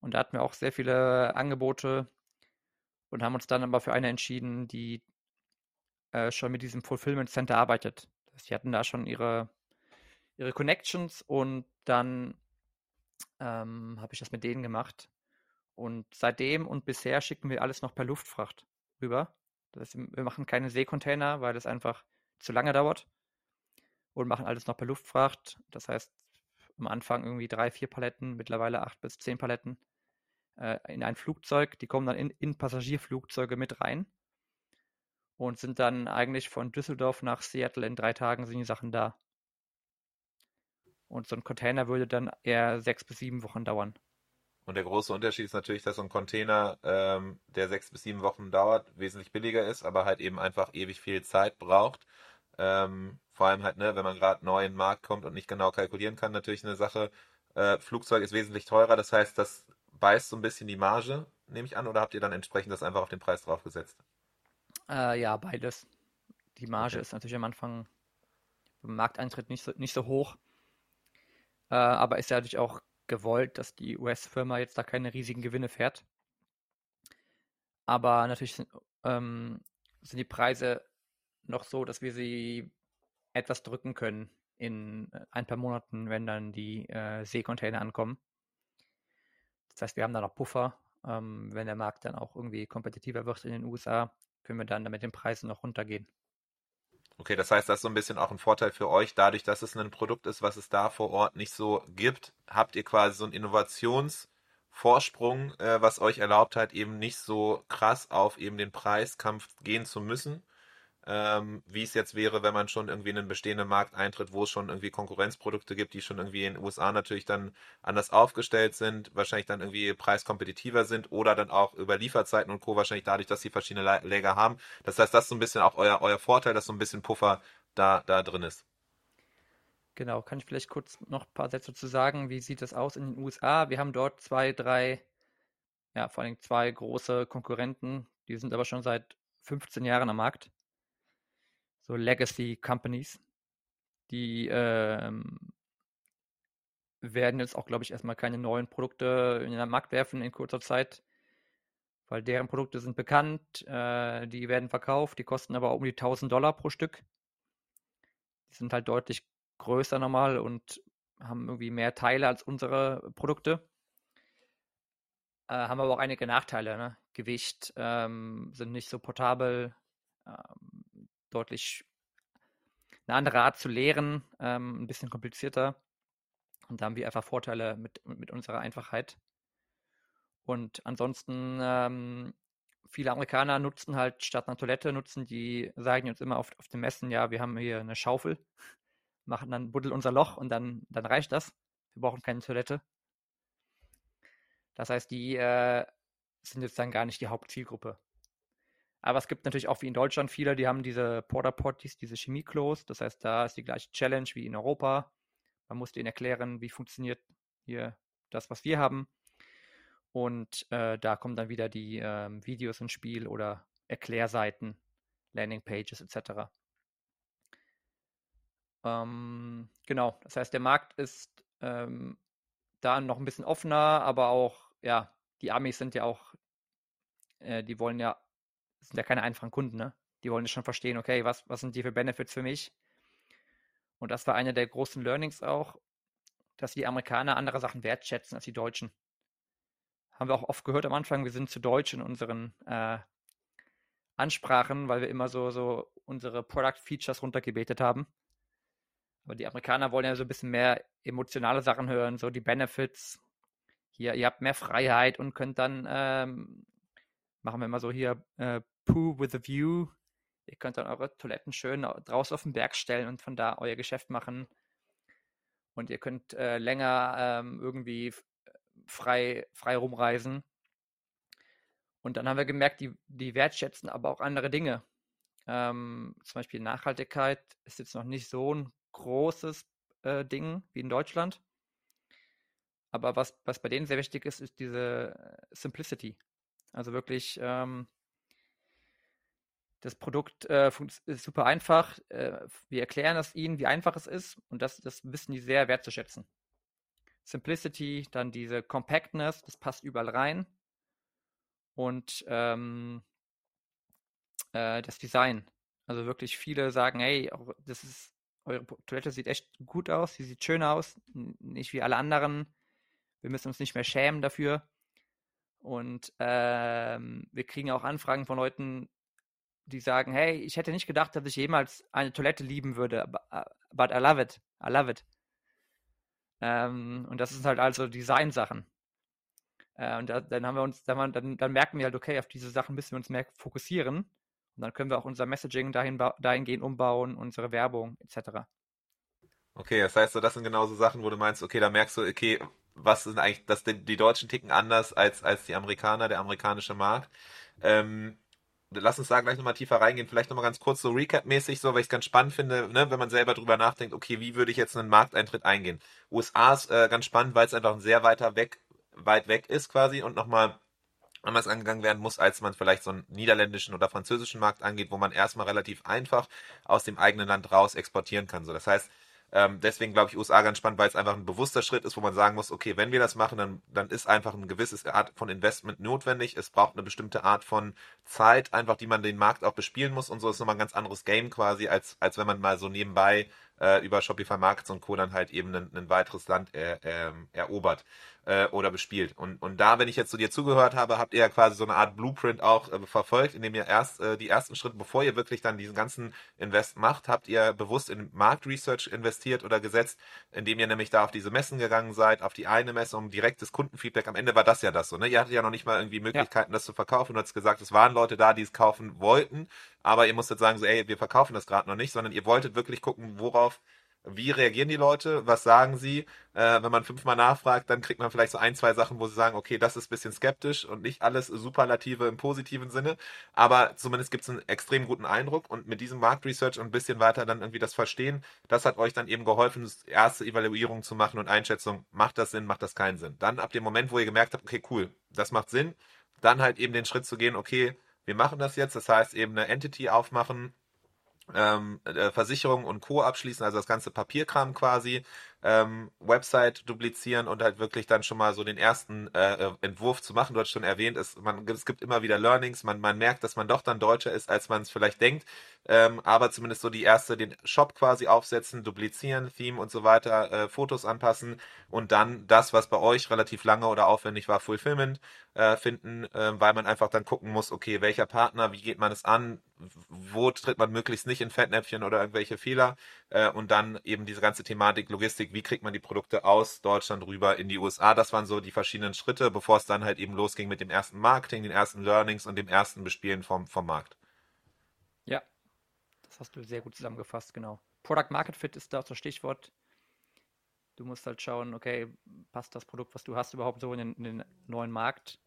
Und da hatten wir auch sehr viele Angebote und haben uns dann aber für eine entschieden, die äh, schon mit diesem Fulfillment Center arbeitet. Sie hatten da schon ihre, ihre Connections und dann ähm, habe ich das mit denen gemacht. Und seitdem und bisher schicken wir alles noch per Luftfracht rüber. Das heißt, wir machen keine Seekontainer, weil das einfach zu lange dauert. Und machen alles noch per Luftfracht. Das heißt, am Anfang irgendwie drei, vier Paletten, mittlerweile acht bis zehn Paletten äh, in ein Flugzeug. Die kommen dann in, in Passagierflugzeuge mit rein und sind dann eigentlich von Düsseldorf nach Seattle in drei Tagen sind die Sachen da. Und so ein Container würde dann eher sechs bis sieben Wochen dauern. Und der große Unterschied ist natürlich, dass so ein Container, ähm, der sechs bis sieben Wochen dauert, wesentlich billiger ist, aber halt eben einfach ewig viel Zeit braucht. Ähm, vor allem halt, ne, wenn man gerade neu in den Markt kommt und nicht genau kalkulieren kann, natürlich eine Sache. Äh, Flugzeug ist wesentlich teurer, das heißt, das beißt so ein bisschen die Marge, nehme ich an, oder habt ihr dann entsprechend das einfach auf den Preis draufgesetzt? Äh, ja, beides. Die Marge okay. ist natürlich am Anfang beim Markteintritt nicht so, nicht so hoch. Äh, aber ist ja natürlich auch gewollt, dass die US-Firma jetzt da keine riesigen Gewinne fährt. Aber natürlich sind, ähm, sind die Preise noch so, dass wir sie etwas drücken können in äh, ein paar Monaten, wenn dann die äh, Seekontainer ankommen. Das heißt, wir haben da noch Puffer, ähm, wenn der Markt dann auch irgendwie kompetitiver wird in den USA, können wir dann mit den Preisen noch runtergehen. Okay, das heißt, das ist so ein bisschen auch ein Vorteil für euch. Dadurch, dass es ein Produkt ist, was es da vor Ort nicht so gibt, habt ihr quasi so einen Innovationsvorsprung, äh, was euch erlaubt hat, eben nicht so krass auf eben den Preiskampf gehen zu müssen, ähm, wie es jetzt wäre, wenn man schon irgendwie in einen bestehenden Markt eintritt, wo es schon irgendwie Konkurrenzprodukte gibt, die schon irgendwie in den USA natürlich dann anders aufgestellt sind, wahrscheinlich dann irgendwie preiskompetitiver sind oder dann auch über Lieferzeiten und Co. wahrscheinlich dadurch, dass sie verschiedene Läger haben. Das heißt, das ist so ein bisschen auch euer, euer Vorteil, dass so ein bisschen Puffer da, da drin ist. Genau, kann ich vielleicht kurz noch ein paar Sätze zu sagen, wie sieht das aus in den USA? Wir haben dort zwei, drei, ja, vor allem zwei große Konkurrenten, die sind aber schon seit 15 Jahren am Markt so Legacy Companies, die ähm, werden jetzt auch, glaube ich, erstmal keine neuen Produkte in den Markt werfen in kurzer Zeit, weil deren Produkte sind bekannt, äh, die werden verkauft, die kosten aber um die 1000 Dollar pro Stück. Die sind halt deutlich größer normal und haben irgendwie mehr Teile als unsere Produkte. Äh, haben aber auch einige Nachteile. Ne? Gewicht ähm, sind nicht so portabel. Ähm, deutlich eine andere Art zu lehren, ähm, ein bisschen komplizierter. Und da haben wir einfach Vorteile mit, mit unserer Einfachheit. Und ansonsten ähm, viele Amerikaner nutzen halt statt einer Toilette, nutzen die, sagen uns immer auf, auf den Messen, ja, wir haben hier eine Schaufel, machen dann, buddeln unser Loch und dann, dann reicht das. Wir brauchen keine Toilette. Das heißt, die äh, sind jetzt dann gar nicht die Hauptzielgruppe. Aber es gibt natürlich auch wie in Deutschland viele, die haben diese Porter Potties, diese Chemie-Klos. Das heißt, da ist die gleiche Challenge wie in Europa. Man muss denen erklären, wie funktioniert hier das, was wir haben. Und äh, da kommen dann wieder die ähm, Videos ins Spiel oder Erklärseiten, Landingpages etc. Ähm, genau, das heißt, der Markt ist ähm, da noch ein bisschen offener, aber auch, ja, die Amis sind ja auch, äh, die wollen ja, sind ja keine einfachen Kunden, ne? Die wollen schon verstehen, okay, was, was sind die für Benefits für mich? Und das war einer der großen Learnings auch, dass die Amerikaner andere Sachen wertschätzen als die Deutschen haben wir auch oft gehört am Anfang, wir sind zu deutsch in unseren äh, Ansprachen, weil wir immer so, so unsere Product Features runtergebetet haben. Aber die Amerikaner wollen ja so ein bisschen mehr emotionale Sachen hören, so die Benefits. Hier, ihr habt mehr Freiheit und könnt dann, ähm, machen wir immer so hier, äh, Poo with a View. Ihr könnt dann eure Toiletten schön draußen auf den Berg stellen und von da euer Geschäft machen. Und ihr könnt äh, länger ähm, irgendwie frei, frei rumreisen. Und dann haben wir gemerkt, die, die wertschätzen aber auch andere Dinge. Ähm, zum Beispiel Nachhaltigkeit ist jetzt noch nicht so ein großes äh, Ding wie in Deutschland. Aber was, was bei denen sehr wichtig ist, ist diese Simplicity. Also wirklich, ähm, das Produkt äh, ist super einfach. Äh, wir erklären es ihnen, wie einfach es ist. Und das, das wissen die sehr wertzuschätzen. Simplicity, dann diese Compactness, das passt überall rein. Und ähm, äh, das Design. Also wirklich viele sagen, hey, das ist, eure Toilette sieht echt gut aus, sie sieht schön aus, nicht wie alle anderen. Wir müssen uns nicht mehr schämen dafür. Und ähm, wir kriegen auch Anfragen von Leuten, die sagen, hey, ich hätte nicht gedacht, dass ich jemals eine Toilette lieben würde, but I love it. I love it. Ähm, und das sind halt also Designsachen. Äh, und da, dann haben wir uns, dann, dann, dann, merken wir halt, okay, auf diese Sachen müssen wir uns mehr fokussieren. Und dann können wir auch unser Messaging dahin, dahingehend umbauen, unsere Werbung etc. Okay, das heißt, so, das sind genauso Sachen, wo du meinst, okay, da merkst du, okay, was sind eigentlich, dass die, die Deutschen ticken anders als, als die Amerikaner, der amerikanische Markt. Ähm, lass uns da gleich nochmal tiefer reingehen. Vielleicht nochmal ganz kurz so Recap-mäßig, so, weil ich es ganz spannend finde, ne, wenn man selber drüber nachdenkt, okay, wie würde ich jetzt einen Markteintritt eingehen? USA ist äh, ganz spannend, weil es einfach ein sehr weiter weg, weit weg ist quasi und nochmal anders angegangen werden muss, als man vielleicht so einen niederländischen oder französischen Markt angeht, wo man erstmal relativ einfach aus dem eigenen Land raus exportieren kann. So, das heißt, ähm, deswegen glaube ich USA ganz spannend, weil es einfach ein bewusster Schritt ist, wo man sagen muss, okay, wenn wir das machen, dann, dann ist einfach ein gewisses Art von Investment notwendig. Es braucht eine bestimmte Art von Zeit, einfach die man den Markt auch bespielen muss und so ist nochmal ein ganz anderes Game quasi, als, als wenn man mal so nebenbei äh, über Shopify Markets und Co. dann halt eben ein, ein weiteres Land er, äh, erobert äh, oder bespielt. Und, und da, wenn ich jetzt zu dir zugehört habe, habt ihr ja quasi so eine Art Blueprint auch äh, verfolgt, indem ihr erst äh, die ersten Schritte, bevor ihr wirklich dann diesen ganzen Invest macht, habt ihr bewusst in Marktresearch investiert oder gesetzt, indem ihr nämlich da auf diese Messen gegangen seid, auf die eine Messe, um direktes Kundenfeedback. Am Ende war das ja das so, ne? Ihr hattet ja noch nicht mal irgendwie Möglichkeiten, ja. das zu verkaufen. Du hast gesagt, es waren Leute da, die es kaufen wollten, aber ihr musstet sagen, so, ey, wir verkaufen das gerade noch nicht, sondern ihr wolltet wirklich gucken, worauf wie reagieren die Leute? Was sagen sie? Äh, wenn man fünfmal nachfragt, dann kriegt man vielleicht so ein, zwei Sachen, wo sie sagen, okay, das ist ein bisschen skeptisch und nicht alles Superlative im positiven Sinne. Aber zumindest gibt es einen extrem guten Eindruck und mit diesem Marktresearch und ein bisschen weiter dann irgendwie das Verstehen, das hat euch dann eben geholfen, erste Evaluierung zu machen und Einschätzung, macht das Sinn, macht das keinen Sinn. Dann ab dem Moment, wo ihr gemerkt habt, okay, cool, das macht Sinn, dann halt eben den Schritt zu gehen, okay, wir machen das jetzt, das heißt eben eine Entity aufmachen, ähm, äh, Versicherung und Co. abschließen, also das ganze Papierkram quasi, ähm, Website duplizieren und halt wirklich dann schon mal so den ersten äh, äh, Entwurf zu machen. Du hast schon erwähnt, es, man, es gibt immer wieder Learnings, man, man merkt, dass man doch dann Deutscher ist, als man es vielleicht denkt, ähm, aber zumindest so die erste, den Shop quasi aufsetzen, duplizieren, Theme und so weiter, äh, Fotos anpassen und dann das, was bei euch relativ lange oder aufwendig war, Fulfillment äh, finden, äh, weil man einfach dann gucken muss, okay, welcher Partner, wie geht man es an, wo tritt man möglichst nicht in Fettnäpfchen oder irgendwelche Fehler äh, und dann eben diese ganze Thematik Logistik, wie kriegt man die Produkte aus Deutschland rüber in die USA. Das waren so die verschiedenen Schritte, bevor es dann halt eben losging mit dem ersten Marketing, den ersten Learnings und dem ersten Bespielen vom, vom Markt. Ja, das hast du sehr gut zusammengefasst, genau. Product Market Fit ist da das Stichwort. Du musst halt schauen, okay, passt das Produkt, was du hast, überhaupt so in den, in den neuen Markt?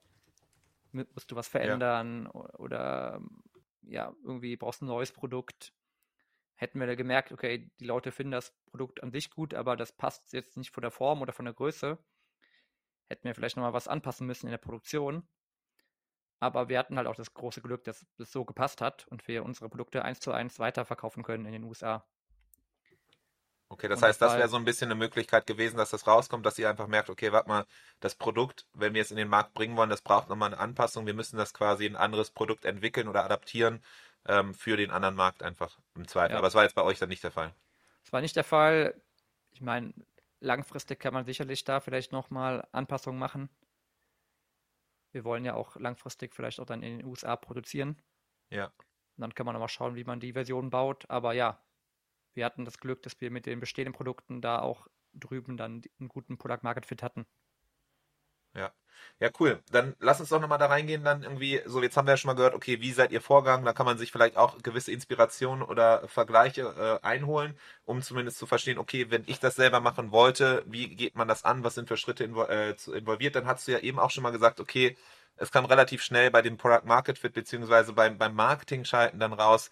Musst du was verändern ja. oder ja, irgendwie brauchst du ein neues Produkt? Hätten wir da gemerkt, okay, die Leute finden das Produkt an sich gut, aber das passt jetzt nicht von der Form oder von der Größe, hätten wir vielleicht nochmal was anpassen müssen in der Produktion. Aber wir hatten halt auch das große Glück, dass es so gepasst hat und wir unsere Produkte eins zu eins weiterverkaufen können in den USA. Okay, das und heißt, das wäre so ein bisschen eine Möglichkeit gewesen, dass das rauskommt, dass ihr einfach merkt, okay, warte mal, das Produkt, wenn wir es in den Markt bringen wollen, das braucht nochmal eine Anpassung. Wir müssen das quasi ein anderes Produkt entwickeln oder adaptieren ähm, für den anderen Markt einfach im Zweifel. Ja. Aber es war jetzt bei euch dann nicht der Fall. Es war nicht der Fall. Ich meine, langfristig kann man sicherlich da vielleicht nochmal Anpassungen machen. Wir wollen ja auch langfristig vielleicht auch dann in den USA produzieren. Ja. Und dann kann man nochmal schauen, wie man die Version baut. Aber ja, wir hatten das Glück, dass wir mit den bestehenden Produkten da auch drüben dann einen guten Product Market Fit hatten. Ja. Ja, cool. Dann lass uns doch nochmal da reingehen, dann irgendwie, so jetzt haben wir ja schon mal gehört, okay, wie seid ihr vorgegangen? Da kann man sich vielleicht auch gewisse Inspirationen oder Vergleiche äh, einholen, um zumindest zu verstehen, okay, wenn ich das selber machen wollte, wie geht man das an? Was sind für Schritte invol äh, involviert? Dann hast du ja eben auch schon mal gesagt, okay, es kam relativ schnell bei dem Product Market Fit beziehungsweise beim, beim Marketing-Schalten dann raus,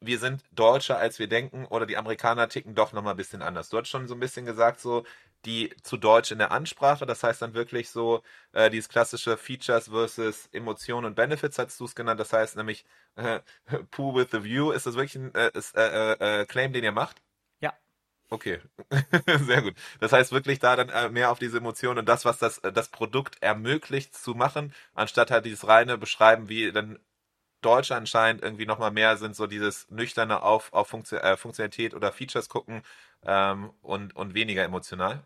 wir sind deutscher als wir denken oder die Amerikaner ticken doch nochmal ein bisschen anders. Du hast schon so ein bisschen gesagt, so die zu Deutsch in der Ansprache, das heißt dann wirklich so äh, dieses klassische Features versus Emotionen und Benefits, hast du es genannt, das heißt nämlich äh, Poo with the View, ist das wirklich ein äh, ist, äh, äh, äh, Claim, den ihr macht? Ja. Okay, sehr gut. Das heißt wirklich da dann äh, mehr auf diese Emotionen und das, was das, das Produkt ermöglicht zu machen, anstatt halt dieses reine Beschreiben, wie dann Deutsche anscheinend irgendwie nochmal mehr sind, so dieses nüchterne auf, auf Funktion, äh, Funktionalität oder Features gucken ähm, und, und weniger emotional.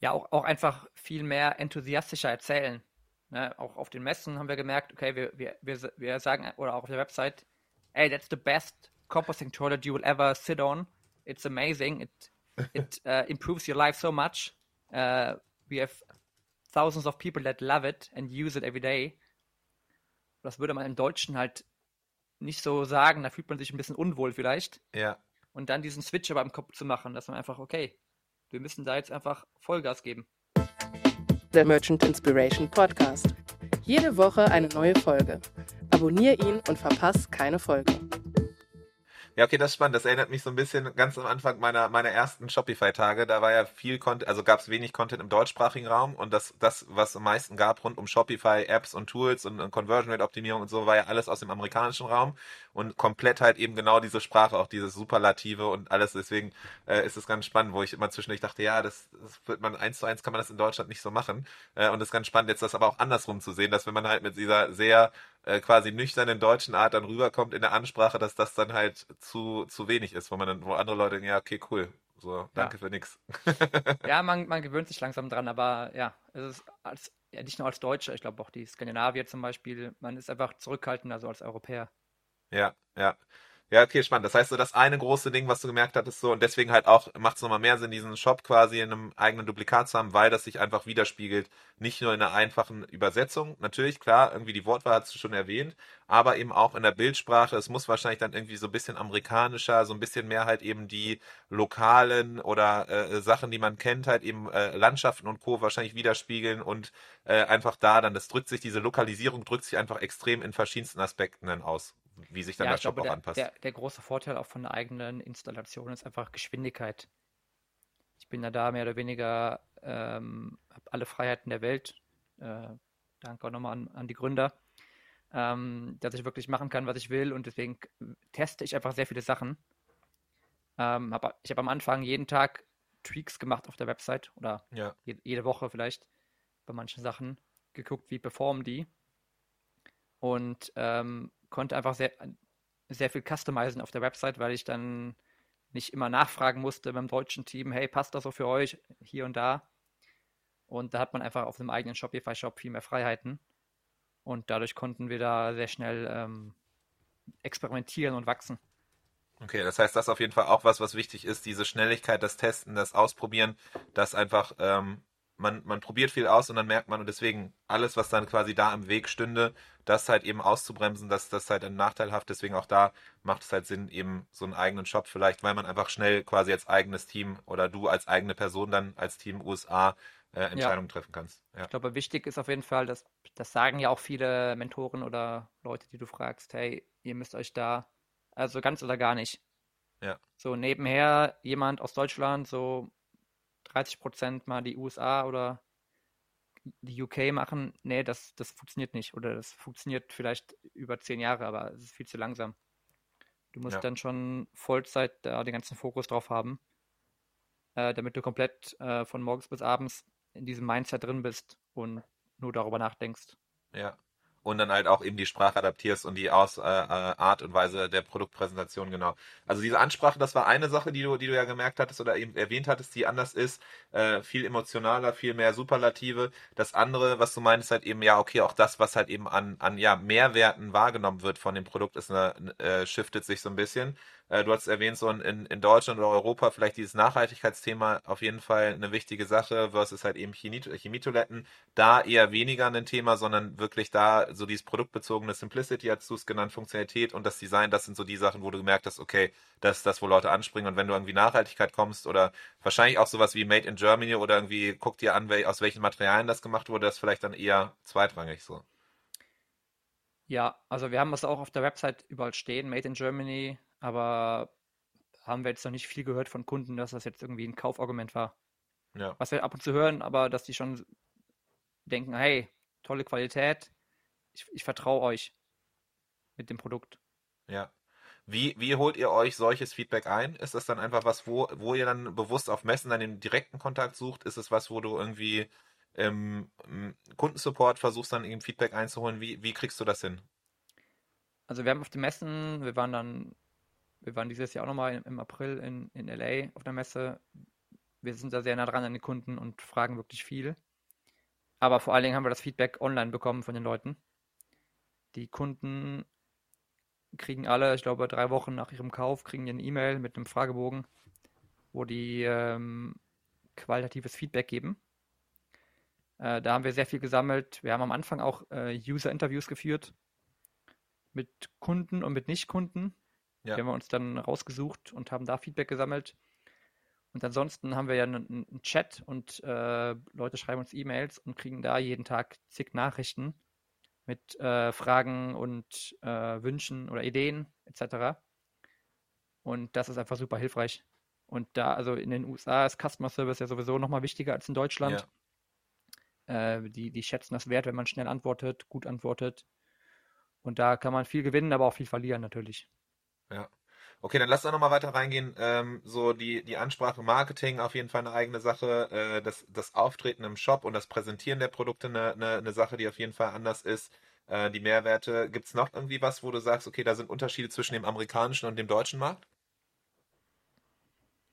Ja, auch, auch einfach viel mehr enthusiastischer erzählen. Ne? Auch auf den Messen haben wir gemerkt, okay, wir, wir, wir, wir sagen, oder auch auf der Website, hey, that's the best composting toilet you will ever sit on. It's amazing. It, it uh, improves your life so much. Uh, we have thousands of people that love it and use it every day. Das würde man im Deutschen halt nicht so sagen, da fühlt man sich ein bisschen unwohl vielleicht. Ja. Und dann diesen Switch aber im Kopf zu machen, dass man einfach, okay, wir müssen da jetzt einfach Vollgas geben. Der Merchant Inspiration Podcast. Jede Woche eine neue Folge. Abonnier ihn und verpass keine Folge. Ja, okay, das ist spannend. Das erinnert mich so ein bisschen ganz am Anfang meiner, meiner ersten Shopify-Tage. Da war ja viel Content, also gab es wenig Content im deutschsprachigen Raum und das, das, was am meisten gab rund um Shopify, Apps und Tools und, und Conversion Rate Optimierung und so, war ja alles aus dem amerikanischen Raum und komplett halt eben genau diese Sprache, auch dieses Superlative und alles. Deswegen äh, ist es ganz spannend, wo ich immer zwischendurch dachte, ja, das, das wird man eins zu eins kann man das in Deutschland nicht so machen. Äh, und es ist ganz spannend, jetzt das aber auch andersrum zu sehen, dass wenn man halt mit dieser sehr äh, quasi nüchternen deutschen Art dann rüberkommt in der Ansprache, dass das dann halt zu, zu wenig ist, wo man dann, wo andere Leute denken, ja, okay, cool. So, danke ja. für nix. ja, man, man gewöhnt sich langsam dran, aber ja, es ist als, ja, nicht nur als Deutsche, ich glaube auch die Skandinavier zum Beispiel, man ist einfach zurückhaltender, so als Europäer. Ja, ja. Ja, okay, spannend. Das heißt so, das eine große Ding, was du gemerkt hattest, so, und deswegen halt auch macht es nochmal mehr Sinn, diesen Shop quasi in einem eigenen Duplikat zu haben, weil das sich einfach widerspiegelt, nicht nur in einer einfachen Übersetzung, natürlich, klar, irgendwie die Wortwahl hast du schon erwähnt, aber eben auch in der Bildsprache. Es muss wahrscheinlich dann irgendwie so ein bisschen amerikanischer, so ein bisschen mehr halt eben die lokalen oder äh, Sachen, die man kennt, halt eben äh, Landschaften und Co. wahrscheinlich widerspiegeln und äh, einfach da dann, das drückt sich, diese Lokalisierung drückt sich einfach extrem in verschiedensten Aspekten dann aus wie sich dann ja, der Shop glaube, auch anpasst. Der, der, große Vorteil auch von der eigenen Installation ist einfach Geschwindigkeit. Ich bin ja da mehr oder weniger, ähm, habe alle Freiheiten der Welt. Äh, danke auch nochmal an, an die Gründer, ähm, dass ich wirklich machen kann, was ich will und deswegen teste ich einfach sehr viele Sachen. Ähm, hab, ich habe am Anfang jeden Tag Tweaks gemacht auf der Website oder ja. jede, jede Woche vielleicht bei manchen Sachen geguckt, wie performen die. Und ähm, konnte einfach sehr, sehr viel customizen auf der Website, weil ich dann nicht immer nachfragen musste beim deutschen Team, hey, passt das so für euch hier und da? Und da hat man einfach auf einem eigenen Shopify-Shop viel mehr Freiheiten. Und dadurch konnten wir da sehr schnell ähm, experimentieren und wachsen. Okay, das heißt, das ist auf jeden Fall auch was, was wichtig ist, diese Schnelligkeit, das Testen, das Ausprobieren, das einfach, ähm, man, man probiert viel aus und dann merkt man und deswegen alles, was dann quasi da im Weg stünde, das halt eben auszubremsen, das, das halt ein nachteilhaft. Deswegen auch da macht es halt Sinn, eben so einen eigenen Shop vielleicht, weil man einfach schnell quasi als eigenes Team oder du als eigene Person dann als Team USA äh, Entscheidungen ja. treffen kannst. Ja. Ich glaube, wichtig ist auf jeden Fall, dass das sagen ja auch viele Mentoren oder Leute, die du fragst, hey, ihr müsst euch da, also ganz oder gar nicht. Ja. So nebenher jemand aus Deutschland, so 30 Prozent mal die USA oder die UK machen, nee, das, das funktioniert nicht. Oder das funktioniert vielleicht über zehn Jahre, aber es ist viel zu langsam. Du musst ja. dann schon Vollzeit da den ganzen Fokus drauf haben, äh, damit du komplett äh, von morgens bis abends in diesem Mindset drin bist und nur darüber nachdenkst. Ja und dann halt auch eben die Sprache adaptierst und die Aus, äh, äh, Art und Weise der Produktpräsentation, genau. Also diese Ansprache, das war eine Sache, die du, die du ja gemerkt hattest oder eben erwähnt hattest, die anders ist, äh, viel emotionaler, viel mehr Superlative. Das andere, was du meinst, halt eben, ja, okay, auch das, was halt eben an, an ja, Mehrwerten wahrgenommen wird von dem Produkt, ist eine, äh, shiftet sich so ein bisschen. Äh, du hast erwähnt, so in, in Deutschland oder Europa vielleicht dieses Nachhaltigkeitsthema auf jeden Fall eine wichtige Sache versus halt eben Chemietoiletten. Da eher weniger ein Thema, sondern wirklich da so dieses produktbezogene Simplicity, hast du es genannt, Funktionalität und das Design, das sind so die Sachen, wo du gemerkt hast, okay, das ist das, wo Leute anspringen. Und wenn du irgendwie Nachhaltigkeit kommst oder wahrscheinlich auch sowas wie Made in Germany oder irgendwie guck dir an, aus welchen Materialien das gemacht wurde, das ist vielleicht dann eher zweitrangig so. Ja, also wir haben es auch auf der Website überall stehen, Made in Germany, aber haben wir jetzt noch nicht viel gehört von Kunden, dass das jetzt irgendwie ein Kaufargument war. Ja. Was wir ab und zu hören, aber dass die schon denken, hey, tolle Qualität, ich, ich vertraue euch mit dem Produkt. Ja. Wie, wie holt ihr euch solches Feedback ein? Ist das dann einfach was, wo, wo ihr dann bewusst auf Messen dann den direkten Kontakt sucht? Ist es was, wo du irgendwie im, im Kundensupport versuchst dann eben Feedback einzuholen? Wie, wie kriegst du das hin? Also wir haben auf den Messen, wir waren dann wir waren dieses Jahr auch nochmal im April in, in LA auf der Messe. Wir sind da sehr nah dran an den Kunden und fragen wirklich viel. Aber vor allen Dingen haben wir das Feedback online bekommen von den Leuten. Die Kunden kriegen alle, ich glaube, drei Wochen nach ihrem Kauf, kriegen eine E-Mail mit einem Fragebogen, wo die ähm, qualitatives Feedback geben. Äh, da haben wir sehr viel gesammelt. Wir haben am Anfang auch äh, User-Interviews geführt mit Kunden und mit Nicht-Kunden. Ja. Die haben wir uns dann rausgesucht und haben da Feedback gesammelt. Und ansonsten haben wir ja einen, einen Chat und äh, Leute schreiben uns E-Mails und kriegen da jeden Tag zig Nachrichten mit äh, Fragen und äh, Wünschen oder Ideen etc. Und das ist einfach super hilfreich. Und da, also in den USA ist Customer Service ja sowieso nochmal wichtiger als in Deutschland. Ja. Äh, die, die schätzen das wert, wenn man schnell antwortet, gut antwortet. Und da kann man viel gewinnen, aber auch viel verlieren natürlich. Ja. Okay, dann lass uns nochmal weiter reingehen. Ähm, so die, die Ansprache Marketing auf jeden Fall eine eigene Sache. Äh, das, das Auftreten im Shop und das Präsentieren der Produkte eine, eine, eine Sache, die auf jeden Fall anders ist. Äh, die Mehrwerte. Gibt es noch irgendwie was, wo du sagst, okay, da sind Unterschiede zwischen dem amerikanischen und dem deutschen Markt?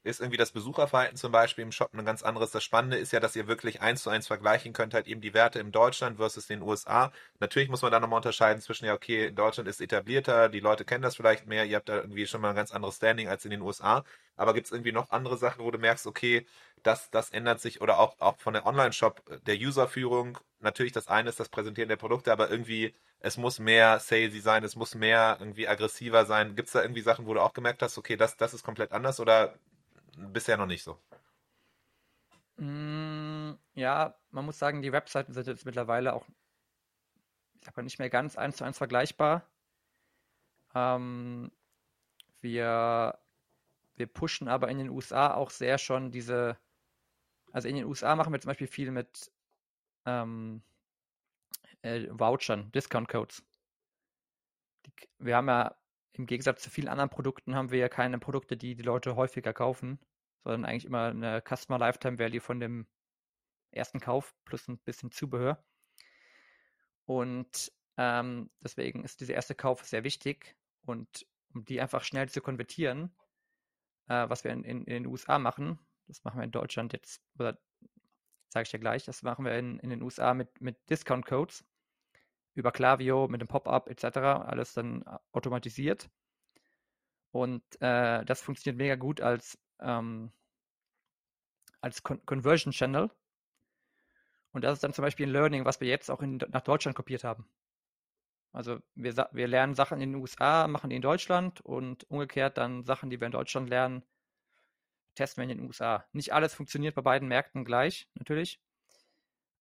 Ist irgendwie das Besucherverhalten zum Beispiel im Shop ein ganz anderes. Das Spannende ist ja, dass ihr wirklich eins zu eins vergleichen könnt, halt eben die Werte in Deutschland versus den USA. Natürlich muss man da nochmal unterscheiden zwischen, ja, okay, in Deutschland ist etablierter, die Leute kennen das vielleicht mehr, ihr habt da irgendwie schon mal ein ganz anderes Standing als in den USA. Aber gibt es irgendwie noch andere Sachen, wo du merkst, okay, das, das ändert sich oder auch, auch von der Online-Shop, der Userführung, natürlich das eine ist das Präsentieren der Produkte, aber irgendwie, es muss mehr salesy sein, es muss mehr irgendwie aggressiver sein. Gibt es da irgendwie Sachen, wo du auch gemerkt hast, okay, das, das ist komplett anders oder bisher noch nicht so. Mm, ja, man muss sagen, die Webseiten sind jetzt mittlerweile auch, ich sag nicht mehr ganz eins zu eins vergleichbar. Ähm, wir, wir pushen aber in den USA auch sehr schon diese, also in den USA machen wir zum Beispiel viel mit ähm, äh, Vouchern, Discount Codes. Die, wir haben ja im Gegensatz zu vielen anderen Produkten haben wir ja keine Produkte, die die Leute häufiger kaufen, sondern eigentlich immer eine Customer Lifetime Value von dem ersten Kauf plus ein bisschen Zubehör. Und ähm, deswegen ist dieser erste Kauf sehr wichtig und um die einfach schnell zu konvertieren, äh, was wir in, in, in, den USA machen, das machen wir in Deutschland jetzt, oder sage ich ja gleich, das machen wir in, in den USA mit, mit Discount Codes. Über Klaviyo mit dem Pop-up etc. alles dann automatisiert. Und äh, das funktioniert mega gut als, ähm, als Con Conversion Channel. Und das ist dann zum Beispiel ein Learning, was wir jetzt auch in, nach Deutschland kopiert haben. Also wir, wir lernen Sachen in den USA, machen die in Deutschland und umgekehrt dann Sachen, die wir in Deutschland lernen, testen wir in den USA. Nicht alles funktioniert bei beiden Märkten gleich, natürlich.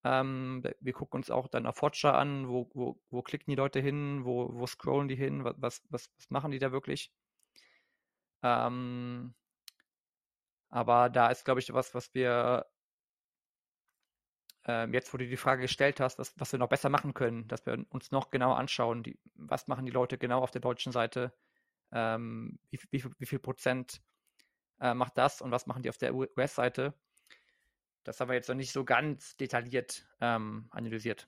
Ähm, wir gucken uns auch dann auf Watcher an, wo, wo, wo klicken die Leute hin, wo, wo scrollen die hin, was, was, was machen die da wirklich. Ähm, aber da ist, glaube ich, was, was wir ähm, jetzt, wo du die Frage gestellt hast, was, was wir noch besser machen können, dass wir uns noch genauer anschauen, die, was machen die Leute genau auf der deutschen Seite, ähm, wie, wie, wie, viel Prozent äh, macht das und was machen die auf der US-Seite. Das haben wir jetzt noch nicht so ganz detailliert ähm, analysiert.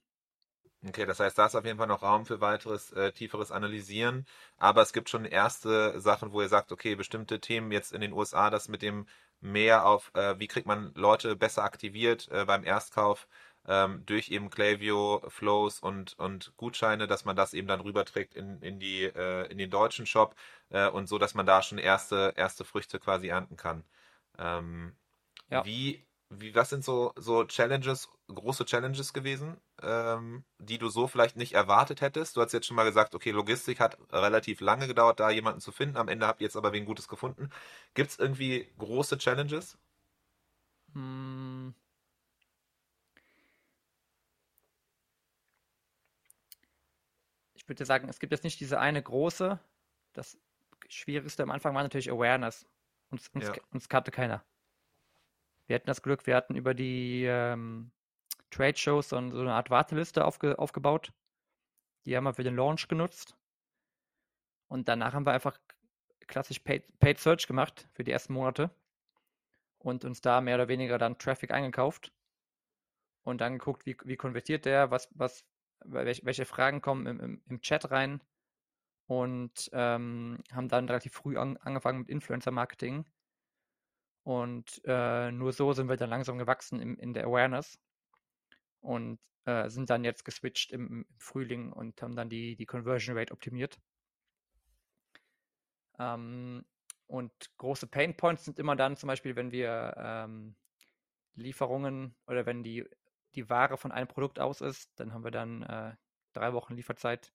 Okay, das heißt, da ist auf jeden Fall noch Raum für weiteres, äh, tieferes Analysieren. Aber es gibt schon erste Sachen, wo ihr sagt, okay, bestimmte Themen jetzt in den USA, das mit dem mehr auf, äh, wie kriegt man Leute besser aktiviert äh, beim Erstkauf ähm, durch eben Klaviyo, Flows und, und Gutscheine, dass man das eben dann rüberträgt in, in, die, äh, in den deutschen Shop äh, und so, dass man da schon erste, erste Früchte quasi ernten kann. Ähm, ja. Wie wie, was sind so, so Challenges, große Challenges gewesen, ähm, die du so vielleicht nicht erwartet hättest? Du hast jetzt schon mal gesagt, okay, Logistik hat relativ lange gedauert, da jemanden zu finden. Am Ende habt ihr jetzt aber wen Gutes gefunden. Gibt es irgendwie große Challenges? Hm. Ich würde sagen, es gibt jetzt nicht diese eine große. Das Schwierigste am Anfang war natürlich Awareness. Uns, uns, ja. uns kannte keiner. Wir hatten das Glück, wir hatten über die ähm, Trade-Shows so, so, eine Art Warteliste aufge, aufgebaut. Die haben wir für den Launch genutzt. Und danach haben wir einfach klassisch Paid, Paid Search gemacht für die ersten Monate und uns da mehr oder weniger dann Traffic eingekauft und dann geguckt, wie, wie konvertiert der, was, was, welche, Fragen kommen im, im, im, Chat rein und ähm, haben dann relativ früh an, angefangen mit Influencer-Marketing und äh, nur so sind wir dann langsam gewachsen im, in der Awareness und äh, sind dann jetzt geswitcht im, im, Frühling und haben dann die, die Conversion Rate optimiert. Ähm, und große Pain Points sind immer dann zum Beispiel, wenn wir ähm, Lieferungen oder wenn die, die Ware von einem Produkt aus ist, dann haben wir dann äh, drei Wochen Lieferzeit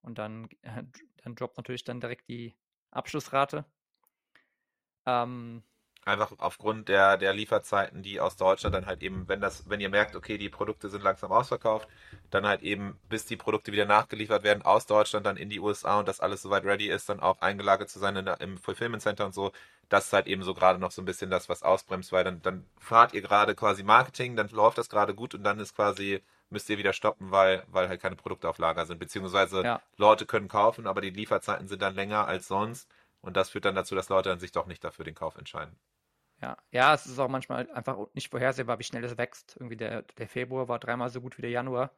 und dann, äh, dann droppt natürlich dann direkt die Abschlussrate. Ähm, Einfach aufgrund der, der Lieferzeiten, die aus Deutschland dann halt eben, wenn das, wenn ihr merkt, okay, die Produkte sind langsam ausverkauft, dann halt eben, bis die Produkte wieder nachgeliefert werden, aus Deutschland dann in die USA und das alles soweit ready ist, dann auch eingelagert zu sein der, im Fulfillment Center und so. Das ist halt eben so gerade noch so ein bisschen das, was ausbremst, weil dann, dann fahrt ihr gerade quasi Marketing, dann läuft das gerade gut und dann ist quasi, müsst ihr wieder stoppen, weil, weil halt keine Produkte auf Lager sind, beziehungsweise ja. Leute können kaufen, aber die Lieferzeiten sind dann länger als sonst. Und das führt dann dazu, dass Leute dann sich doch nicht dafür den Kauf entscheiden. Ja, ja, es ist auch manchmal einfach nicht vorhersehbar, wie schnell es wächst. Irgendwie der, der Februar war dreimal so gut wie der Januar.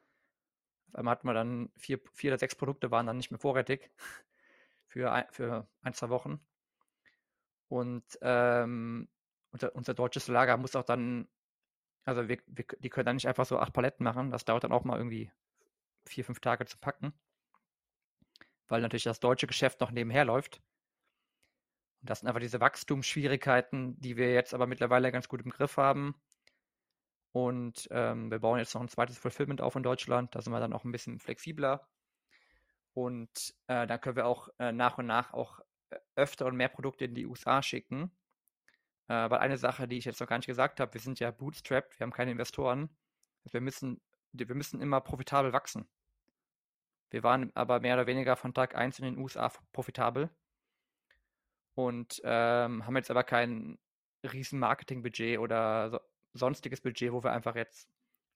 Auf einmal hatten wir dann vier, vier oder sechs Produkte waren dann nicht mehr vorrätig für ein, für ein zwei Wochen. Und ähm, unser, unser deutsches Lager muss auch dann, also wir, wir, die können dann nicht einfach so acht Paletten machen. Das dauert dann auch mal irgendwie vier, fünf Tage zu packen. Weil natürlich das deutsche Geschäft noch nebenher läuft. Und das sind einfach diese Wachstumsschwierigkeiten, die wir jetzt aber mittlerweile ganz gut im Griff haben. Und ähm, wir bauen jetzt noch ein zweites Fulfillment auf in Deutschland. Da sind wir dann auch ein bisschen flexibler. Und äh, dann können wir auch äh, nach und nach auch äh, öfter und mehr Produkte in die USA schicken. Äh, weil eine Sache, die ich jetzt noch gar nicht gesagt habe, wir sind ja bootstrapped, wir haben keine Investoren. Also wir müssen, wir müssen immer profitabel wachsen. Wir waren aber mehr oder weniger von Tag 1 in den USA profitabel und ähm, haben jetzt aber kein riesen Marketingbudget oder so, sonstiges Budget, wo wir einfach jetzt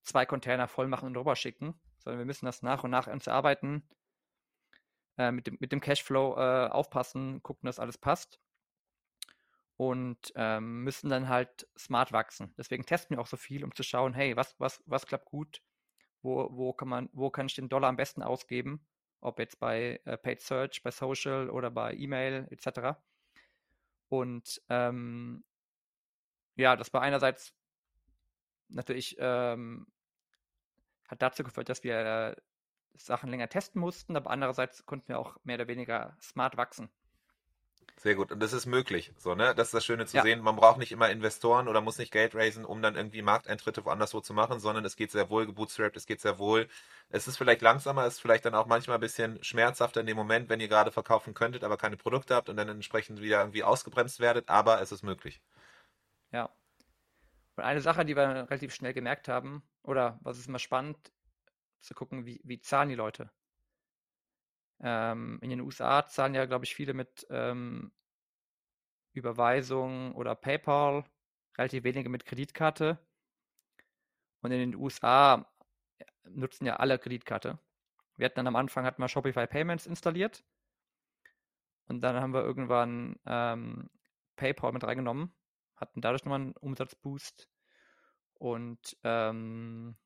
zwei Container voll machen und rüber schicken, sondern wir müssen das nach und nach uns erarbeiten, äh, mit, dem, mit dem Cashflow äh, aufpassen, gucken, dass alles passt und ähm, müssen dann halt smart wachsen. Deswegen testen wir auch so viel, um zu schauen, hey, was, was, was klappt gut, wo, wo, kann man, wo kann ich den Dollar am besten ausgeben, ob jetzt bei äh, Paid Search, bei Social oder bei E-Mail etc. Und ähm, ja, das war einerseits natürlich, ähm, hat dazu geführt, dass wir äh, Sachen länger testen mussten, aber andererseits konnten wir auch mehr oder weniger smart wachsen. Sehr gut. Und das ist möglich. So, ne? Das ist das Schöne zu Ja. sehen. Man braucht nicht immer Investoren oder muss nicht Geld raisen, um dann irgendwie Markteintritte woanders wo zu machen, sondern es geht sehr wohl gebootstrapped, es geht sehr wohl. Es ist vielleicht langsamer, es ist vielleicht dann auch manchmal ein bisschen schmerzhafter in dem Moment, wenn ihr gerade verkaufen könntet, aber keine Produkte habt und dann entsprechend wieder irgendwie ausgebremst werdet, aber es ist möglich. Ja. Und eine Sache, die wir relativ schnell gemerkt haben, oder was ist immer spannend, zu gucken, wie, wie zahlen die Leute. Ähm, in den USA zahlen ja, glaube ich, viele mit ähm, Überweisung oder PayPal, relativ wenige mit Kreditkarte. Und in den USA nutzen ja alle Kreditkarte. Wir hatten dann am Anfang hatten wir Shopify Payments installiert. Und dann haben wir irgendwann ähm, PayPal mit reingenommen, hatten dadurch nochmal einen Umsatzboost. Und ähm,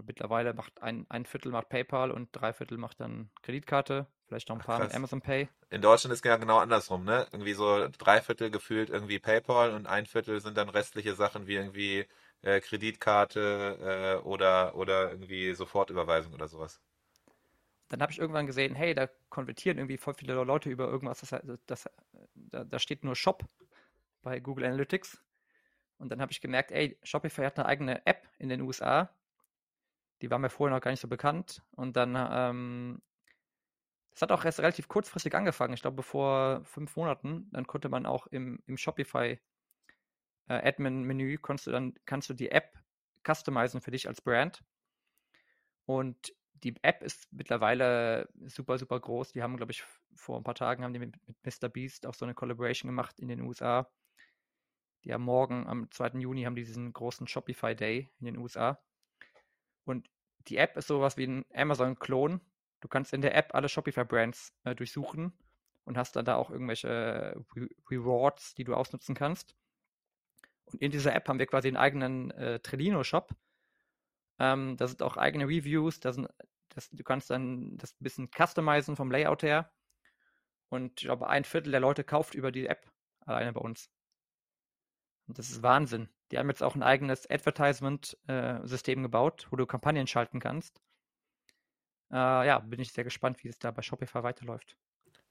glaube, mittlerweile macht ein, ein Viertel macht PayPal und drei Viertel macht dann Kreditkarte, vielleicht noch ein Ach, paar mit. Amazon Pay. In Deutschland ist ja genau andersrum, ne? Irgendwie so drei Viertel gefühlt irgendwie PayPal und ein Viertel sind dann restliche Sachen wie irgendwie äh, Kreditkarte äh, oder, oder irgendwie Sofortüberweisung oder sowas. Dann habe ich irgendwann gesehen, hey, da konvertieren irgendwie voll viele Leute über irgendwas, das, das, da, da steht nur Shop bei Google Analytics. Und dann habe ich gemerkt, ey, Shopify hat eine eigene App in den USA. Die war mir vorher noch gar nicht so bekannt. Und dann, ähm, das hat auch erst relativ kurzfristig angefangen. Ich glaube, vor fünf Monaten. Dann konnte man auch im, im Shopify äh, Admin-Menü, kannst du dann, kannst du die App customizen für dich als Brand. Und die App ist mittlerweile super, super groß. Die haben, glaube ich, vor ein paar Tagen haben die mit, mit Mr. Beast auch so eine Collaboration gemacht in den USA. Die haben morgen, am 2. Juni, haben die diesen großen Shopify Day in den USA. Und die App ist sowas wie ein Amazon-Klon. Du kannst in der App alle Shopify-Brands äh, durchsuchen und hast dann da auch irgendwelche Re Rewards, die du ausnutzen kannst. Und in dieser App haben wir quasi einen eigenen äh, Trellino-Shop. Ähm, da sind auch eigene Reviews. Da sind, das, du kannst dann das ein bisschen customizen vom Layout her. Und ich glaube, ein Viertel der Leute kauft über die App alleine bei uns. Und das ist Wahnsinn. Die haben jetzt auch ein eigenes Advertisement-System gebaut, wo du Kampagnen schalten kannst. Äh, ja, bin ich sehr gespannt, wie es da bei Shopify weiterläuft.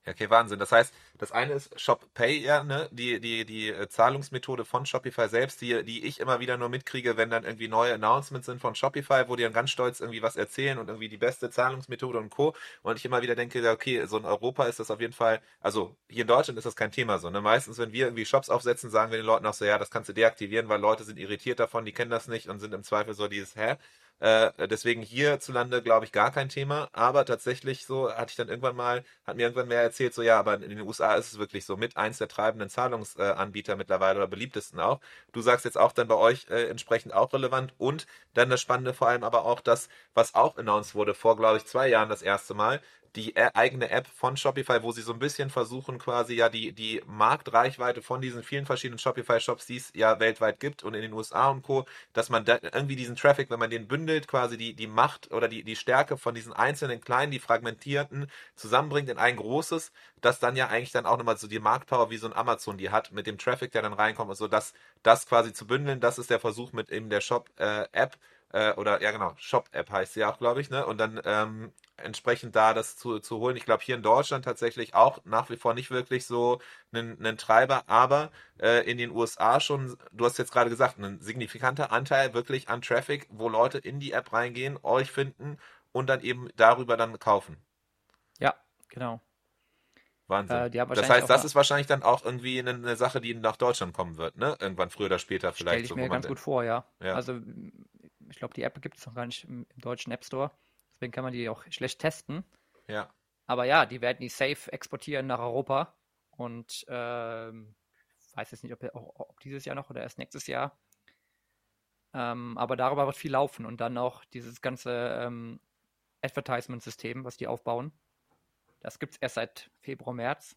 Ja, okay, Wahnsinn. Das heißt, das eine ist Shop Pay, ja, ne, die, die, die äh, Zahlungsmethode von Shopify selbst, die, die ich immer wieder nur mitkriege, wenn dann irgendwie neue Announcements sind von Shopify, wo die dann ganz stolz irgendwie was erzählen und irgendwie die beste Zahlungsmethode und Co. Und ich immer wieder denke, okay, so in Europa ist das auf jeden Fall, also hier in Deutschland ist das kein Thema so, ne. Meistens, wenn wir irgendwie Shops aufsetzen, sagen wir den Leuten auch so, ja, das kannst du deaktivieren, weil Leute sind irritiert davon, die kennen das nicht und sind im Zweifel so dieses, hä? Äh, deswegen hierzulande, glaube ich, gar kein Thema. Aber tatsächlich so hatte ich dann irgendwann mal, hat mir irgendwann mehr erzählt, so ja, aber in den USA ist es wirklich so mit eins der treibenden Zahlungsanbieter mittlerweile oder beliebtesten auch. Du sagst jetzt auch dann bei euch äh, entsprechend auch relevant. Und dann das Spannende vor allem aber auch das, was auch announced wurde vor, glaube ich, zwei Jahren das erste Mal, die äh, eigene App von Shopify, wo sie so ein bisschen versuchen, quasi ja die, die Marktreichweite von diesen vielen verschiedenen Shopify-Shops, die es ja weltweit gibt und in den USA und Co., dass man da irgendwie diesen Traffic, wenn man den bündelt, quasi die, die Macht oder die, die Stärke von diesen einzelnen kleinen, die fragmentierten zusammenbringt in ein großes, das dann ja eigentlich dann auch nochmal so die Marktpower wie so ein Amazon die hat, mit dem Traffic, der dann reinkommt und so, das, das quasi zu bündeln, das ist der Versuch mit eben der Shop-App, äh, oder ja genau, Shop-App heißt sie auch, glaube ich, ne? Und dann ähm, entsprechend da das zu, zu holen. Ich glaube, hier in Deutschland tatsächlich auch nach wie vor nicht wirklich so einen, einen Treiber, aber äh, in den USA schon, du hast jetzt gerade gesagt, ein signifikanter Anteil wirklich an Traffic, wo Leute in die App reingehen, euch finden und dann eben darüber dann kaufen. Ja, genau. Wahnsinn. Äh, das heißt, das ist wahrscheinlich dann auch irgendwie eine, eine Sache, die nach Deutschland kommen wird, ne? Irgendwann früher oder später Stelle vielleicht. ich so, mir ganz gut vor, ja. Ja. Also ich glaube, die App gibt es noch gar nicht im, im deutschen App Store. Deswegen kann man die auch schlecht testen. Ja. Aber ja, die werden die safe exportieren nach Europa. Und ähm, weiß jetzt nicht, ob, ob dieses Jahr noch oder erst nächstes Jahr. Ähm, aber darüber wird viel laufen und dann auch dieses ganze ähm, Advertisement-System, was die aufbauen. Das gibt es erst seit Februar, März.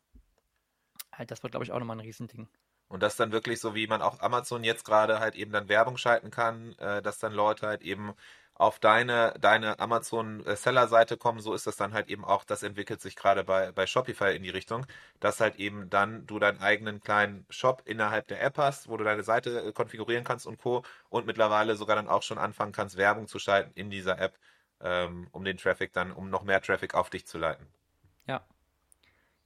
Halt, Das wird, glaube ich, auch nochmal ein Riesending. Und das dann wirklich so, wie man auch Amazon jetzt gerade halt eben dann Werbung schalten kann, äh, dass dann Leute halt eben auf deine, deine Amazon-Seller-Seite kommen, so ist das dann halt eben auch, das entwickelt sich gerade bei, bei Shopify in die Richtung, dass halt eben dann du deinen eigenen kleinen Shop innerhalb der App hast, wo du deine Seite äh, konfigurieren kannst und Co. und mittlerweile sogar dann auch schon anfangen kannst, Werbung zu schalten in dieser App. ähm, um den Traffic dann, um noch mehr Traffic auf dich zu leiten.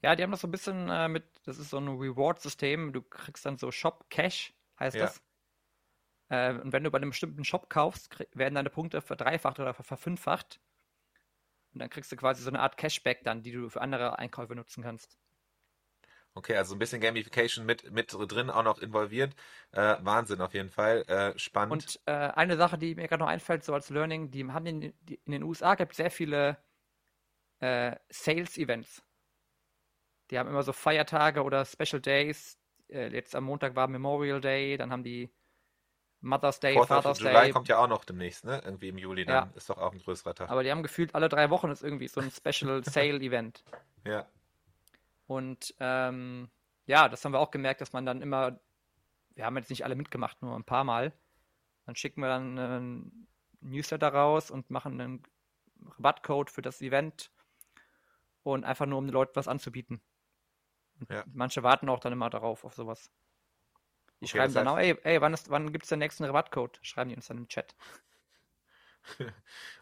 Ja. Die haben das so ein bisschen äh, mit, das ist so ein Reward-System, du kriegst dann so Shop Cash, heißt Ja. das. Äh, und wenn du bei einem bestimmten Shop kaufst, krieg- werden deine Punkte verdreifacht oder ver- verfünffacht. Und dann kriegst du quasi so eine Art Cashback dann, die du für andere Einkäufe nutzen kannst. Okay, also ein bisschen Gamification mit, mit drin auch noch involviert. Äh, Wahnsinn auf jeden Fall. Äh, spannend. Und äh, eine Sache, die mir gerade noch einfällt, so als Learning, die haben in, die, in den USA gibt es sehr viele äh, Sales-Events. Die haben immer so Feiertage oder Special Days. Äh, jetzt am Montag war Memorial Day, dann haben die Mother's Day, Fourth Father's July Day. kommt ja auch noch demnächst, ne? Irgendwie im Juli dann. Ja. Ist doch auch ein größerer Tag. Aber die haben gefühlt alle drei Wochen ist irgendwie so ein Special Sale-Event. ja. Und ähm, ja, das haben wir auch gemerkt, dass man dann immer, wir haben jetzt nicht alle mitgemacht, nur ein paar Mal. Dann schicken wir dann einen Newsletter raus und machen einen Rabattcode für das Event und einfach nur, um den Leuten was anzubieten. Ja. manche warten auch dann immer darauf, auf sowas. Die Okay, schreiben dann auch, ey, ey wann, ist, wann gibt es den nächsten Rabattcode? Schreiben die uns dann im Chat.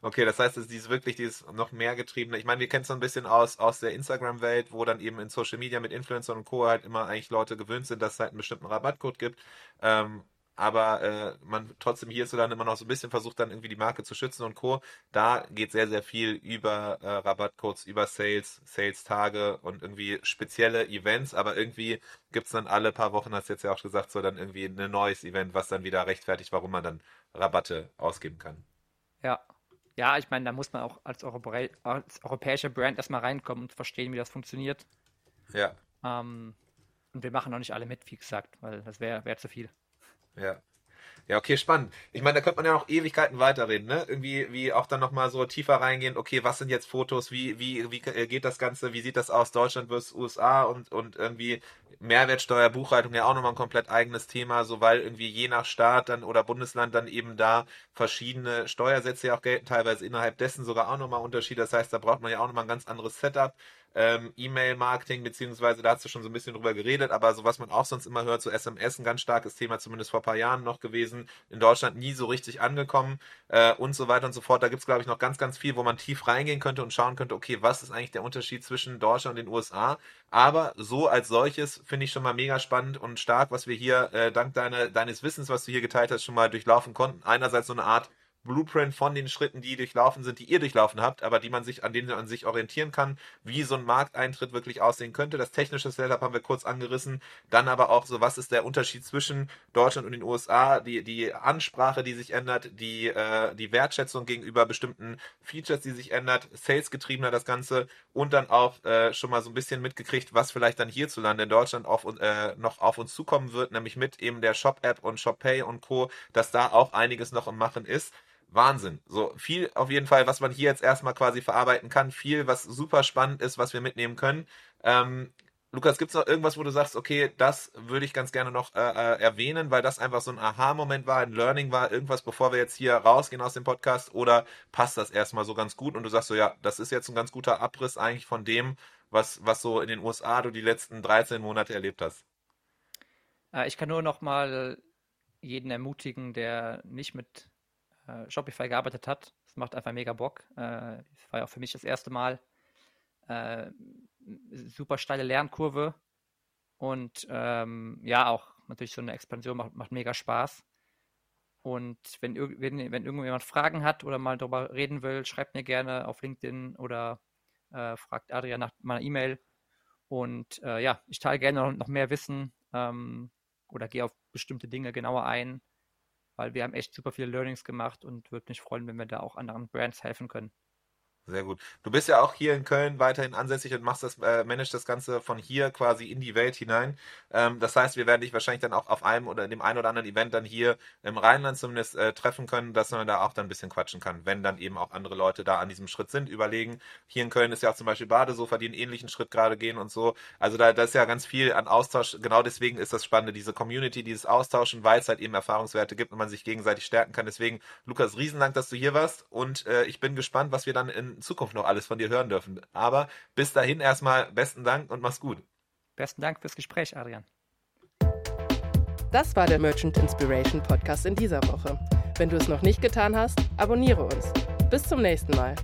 Okay, das heißt, es ist wirklich dieses noch mehr getriebene. Ich meine, wir kennen es so ein bisschen aus, aus der Instagram-Welt, wo dann eben in Social Media mit Influencern und Co. halt immer eigentlich Leute gewöhnt sind, dass es halt einen bestimmten Rabattcode gibt. Ähm, aber äh, man trotzdem hierzulande immer noch so ein bisschen versucht, dann irgendwie die Marke zu schützen und Co. Da geht sehr, sehr viel über äh, Rabattcodes, über Sales, Sales-Tage und irgendwie spezielle Events, aber irgendwie gibt es dann alle paar Wochen, hast du jetzt ja auch gesagt, so dann irgendwie ein neues Event, was dann wieder rechtfertigt, warum man dann Rabatte ausgeben kann. Ja. Ja, ich meine, da muss man auch als, Europä als europäischer Brand erstmal reinkommen und verstehen, wie das funktioniert. Ja. Ähm, und wir machen noch nicht alle mit, wie gesagt, weil das wäre wär zu viel. Ja. Ja, okay, spannend. Ich meine, da könnte man ja noch Ewigkeiten weiterreden, ne? Irgendwie, wie auch dann nochmal so tiefer reingehen, okay, was sind jetzt Fotos, wie, wie, wie äh, geht das Ganze, wie sieht das aus, Deutschland versus USA und, und irgendwie Mehrwertsteuer, Buchhaltung ja auch nochmal ein komplett eigenes Thema, so weil irgendwie je nach Staat dann oder Bundesland dann eben da verschiedene Steuersätze ja auch gelten, teilweise innerhalb dessen sogar auch nochmal Unterschiede. Das heißt, da braucht man ja auch nochmal ein ganz anderes Setup. Ähm, E-Mail-Marketing, beziehungsweise da hast du schon so ein bisschen drüber geredet, aber so was man auch sonst immer hört, so SMS, ein ganz starkes Thema, zumindest vor ein paar Jahren noch gewesen, in Deutschland nie so richtig angekommen äh, und so weiter und so fort. Da gibt es, glaube ich, noch ganz, ganz viel, wo man tief reingehen könnte und schauen könnte, okay, was ist eigentlich der Unterschied zwischen Deutschland und den USA? Aber so als solches finde ich schon mal mega spannend und stark, was wir hier äh, dank deine, deines Wissens, was du hier geteilt hast, schon mal durchlaufen konnten. Einerseits so eine Art Blueprint von den Schritten, die durchlaufen sind, die ihr durchlaufen habt, aber die man sich, an denen man sich orientieren kann, wie so ein Markteintritt wirklich aussehen könnte. Das technische Setup haben wir kurz angerissen. Dann aber auch so, was ist der Unterschied zwischen Deutschland und den USA, die, die Ansprache, die sich ändert, die, äh, die Wertschätzung gegenüber bestimmten Features, die sich ändert, salesgetriebener das Ganze und dann auch äh, schon mal so ein bisschen mitgekriegt, was vielleicht dann hierzulande in Deutschland auf, äh, noch auf uns zukommen wird, nämlich mit eben der Shop-App und ShopPay und Co., dass da auch einiges noch im Machen ist. Wahnsinn. So viel auf jeden Fall, was man hier jetzt erstmal quasi verarbeiten kann. Viel, was super spannend ist, was wir mitnehmen können. Ähm, Lukas, gibt es noch irgendwas, wo du sagst, okay, das würde ich ganz gerne noch äh, äh, erwähnen, weil das einfach so ein Aha-Moment war, ein Learning war, irgendwas, bevor wir jetzt hier rausgehen aus dem Podcast? Oder passt das erstmal so ganz gut und du sagst so, ja, das ist jetzt ein ganz guter Abriss eigentlich von dem, was, was so in den USA du die letzten 13 Monate erlebt hast? Äh, ich kann nur noch mal jeden ermutigen, der nicht mit äh, Shopify gearbeitet hat. Es macht einfach mega Bock. Äh, das war ja auch für mich das erste Mal. Äh, super steile Lernkurve und ähm, ja, auch natürlich so eine Expansion macht, macht mega Spaß. Und wenn, wenn, wenn irgendjemand Fragen hat oder mal darüber reden will, schreibt mir gerne auf LinkedIn oder äh, fragt Adrian nach meiner E-Mail. Und äh, ja, ich teile gerne noch, noch mehr Wissen ähm, oder gehe auf bestimmte Dinge genauer ein, weil wir haben echt super viele Learnings gemacht und würde mich freuen, wenn wir da auch anderen Brands helfen können. Sehr gut. Du bist ja auch hier in Köln weiterhin ansässig und machst das, äh, managst das Ganze von hier quasi in die Welt hinein. Ähm, das heißt, wir werden dich wahrscheinlich dann auch auf einem oder in dem einen oder anderen Event dann hier im Rheinland zumindest äh, treffen können, dass man da auch dann ein bisschen quatschen kann, wenn dann eben auch andere Leute da an diesem Schritt sind, überlegen. Hier in Köln ist ja auch zum Beispiel Badesofa, die einen ähnlichen Schritt gerade gehen und so. Also da, da ist ja ganz viel an Austausch. Genau deswegen ist das Spannende, diese Community, dieses Austauschen, weil es halt eben Erfahrungswerte gibt und man sich gegenseitig stärken kann. Deswegen, Lukas, Riesendank, dass du hier warst und äh, ich bin gespannt, was wir dann in Zukunft noch alles von dir hören dürfen. Aber bis dahin erstmal besten Dank und mach's gut. Besten Dank fürs Gespräch, Adrian. Das war der Merchant Inspiration Podcast in dieser Woche. Wenn du es noch nicht getan hast, abonniere uns. Bis zum nächsten Mal.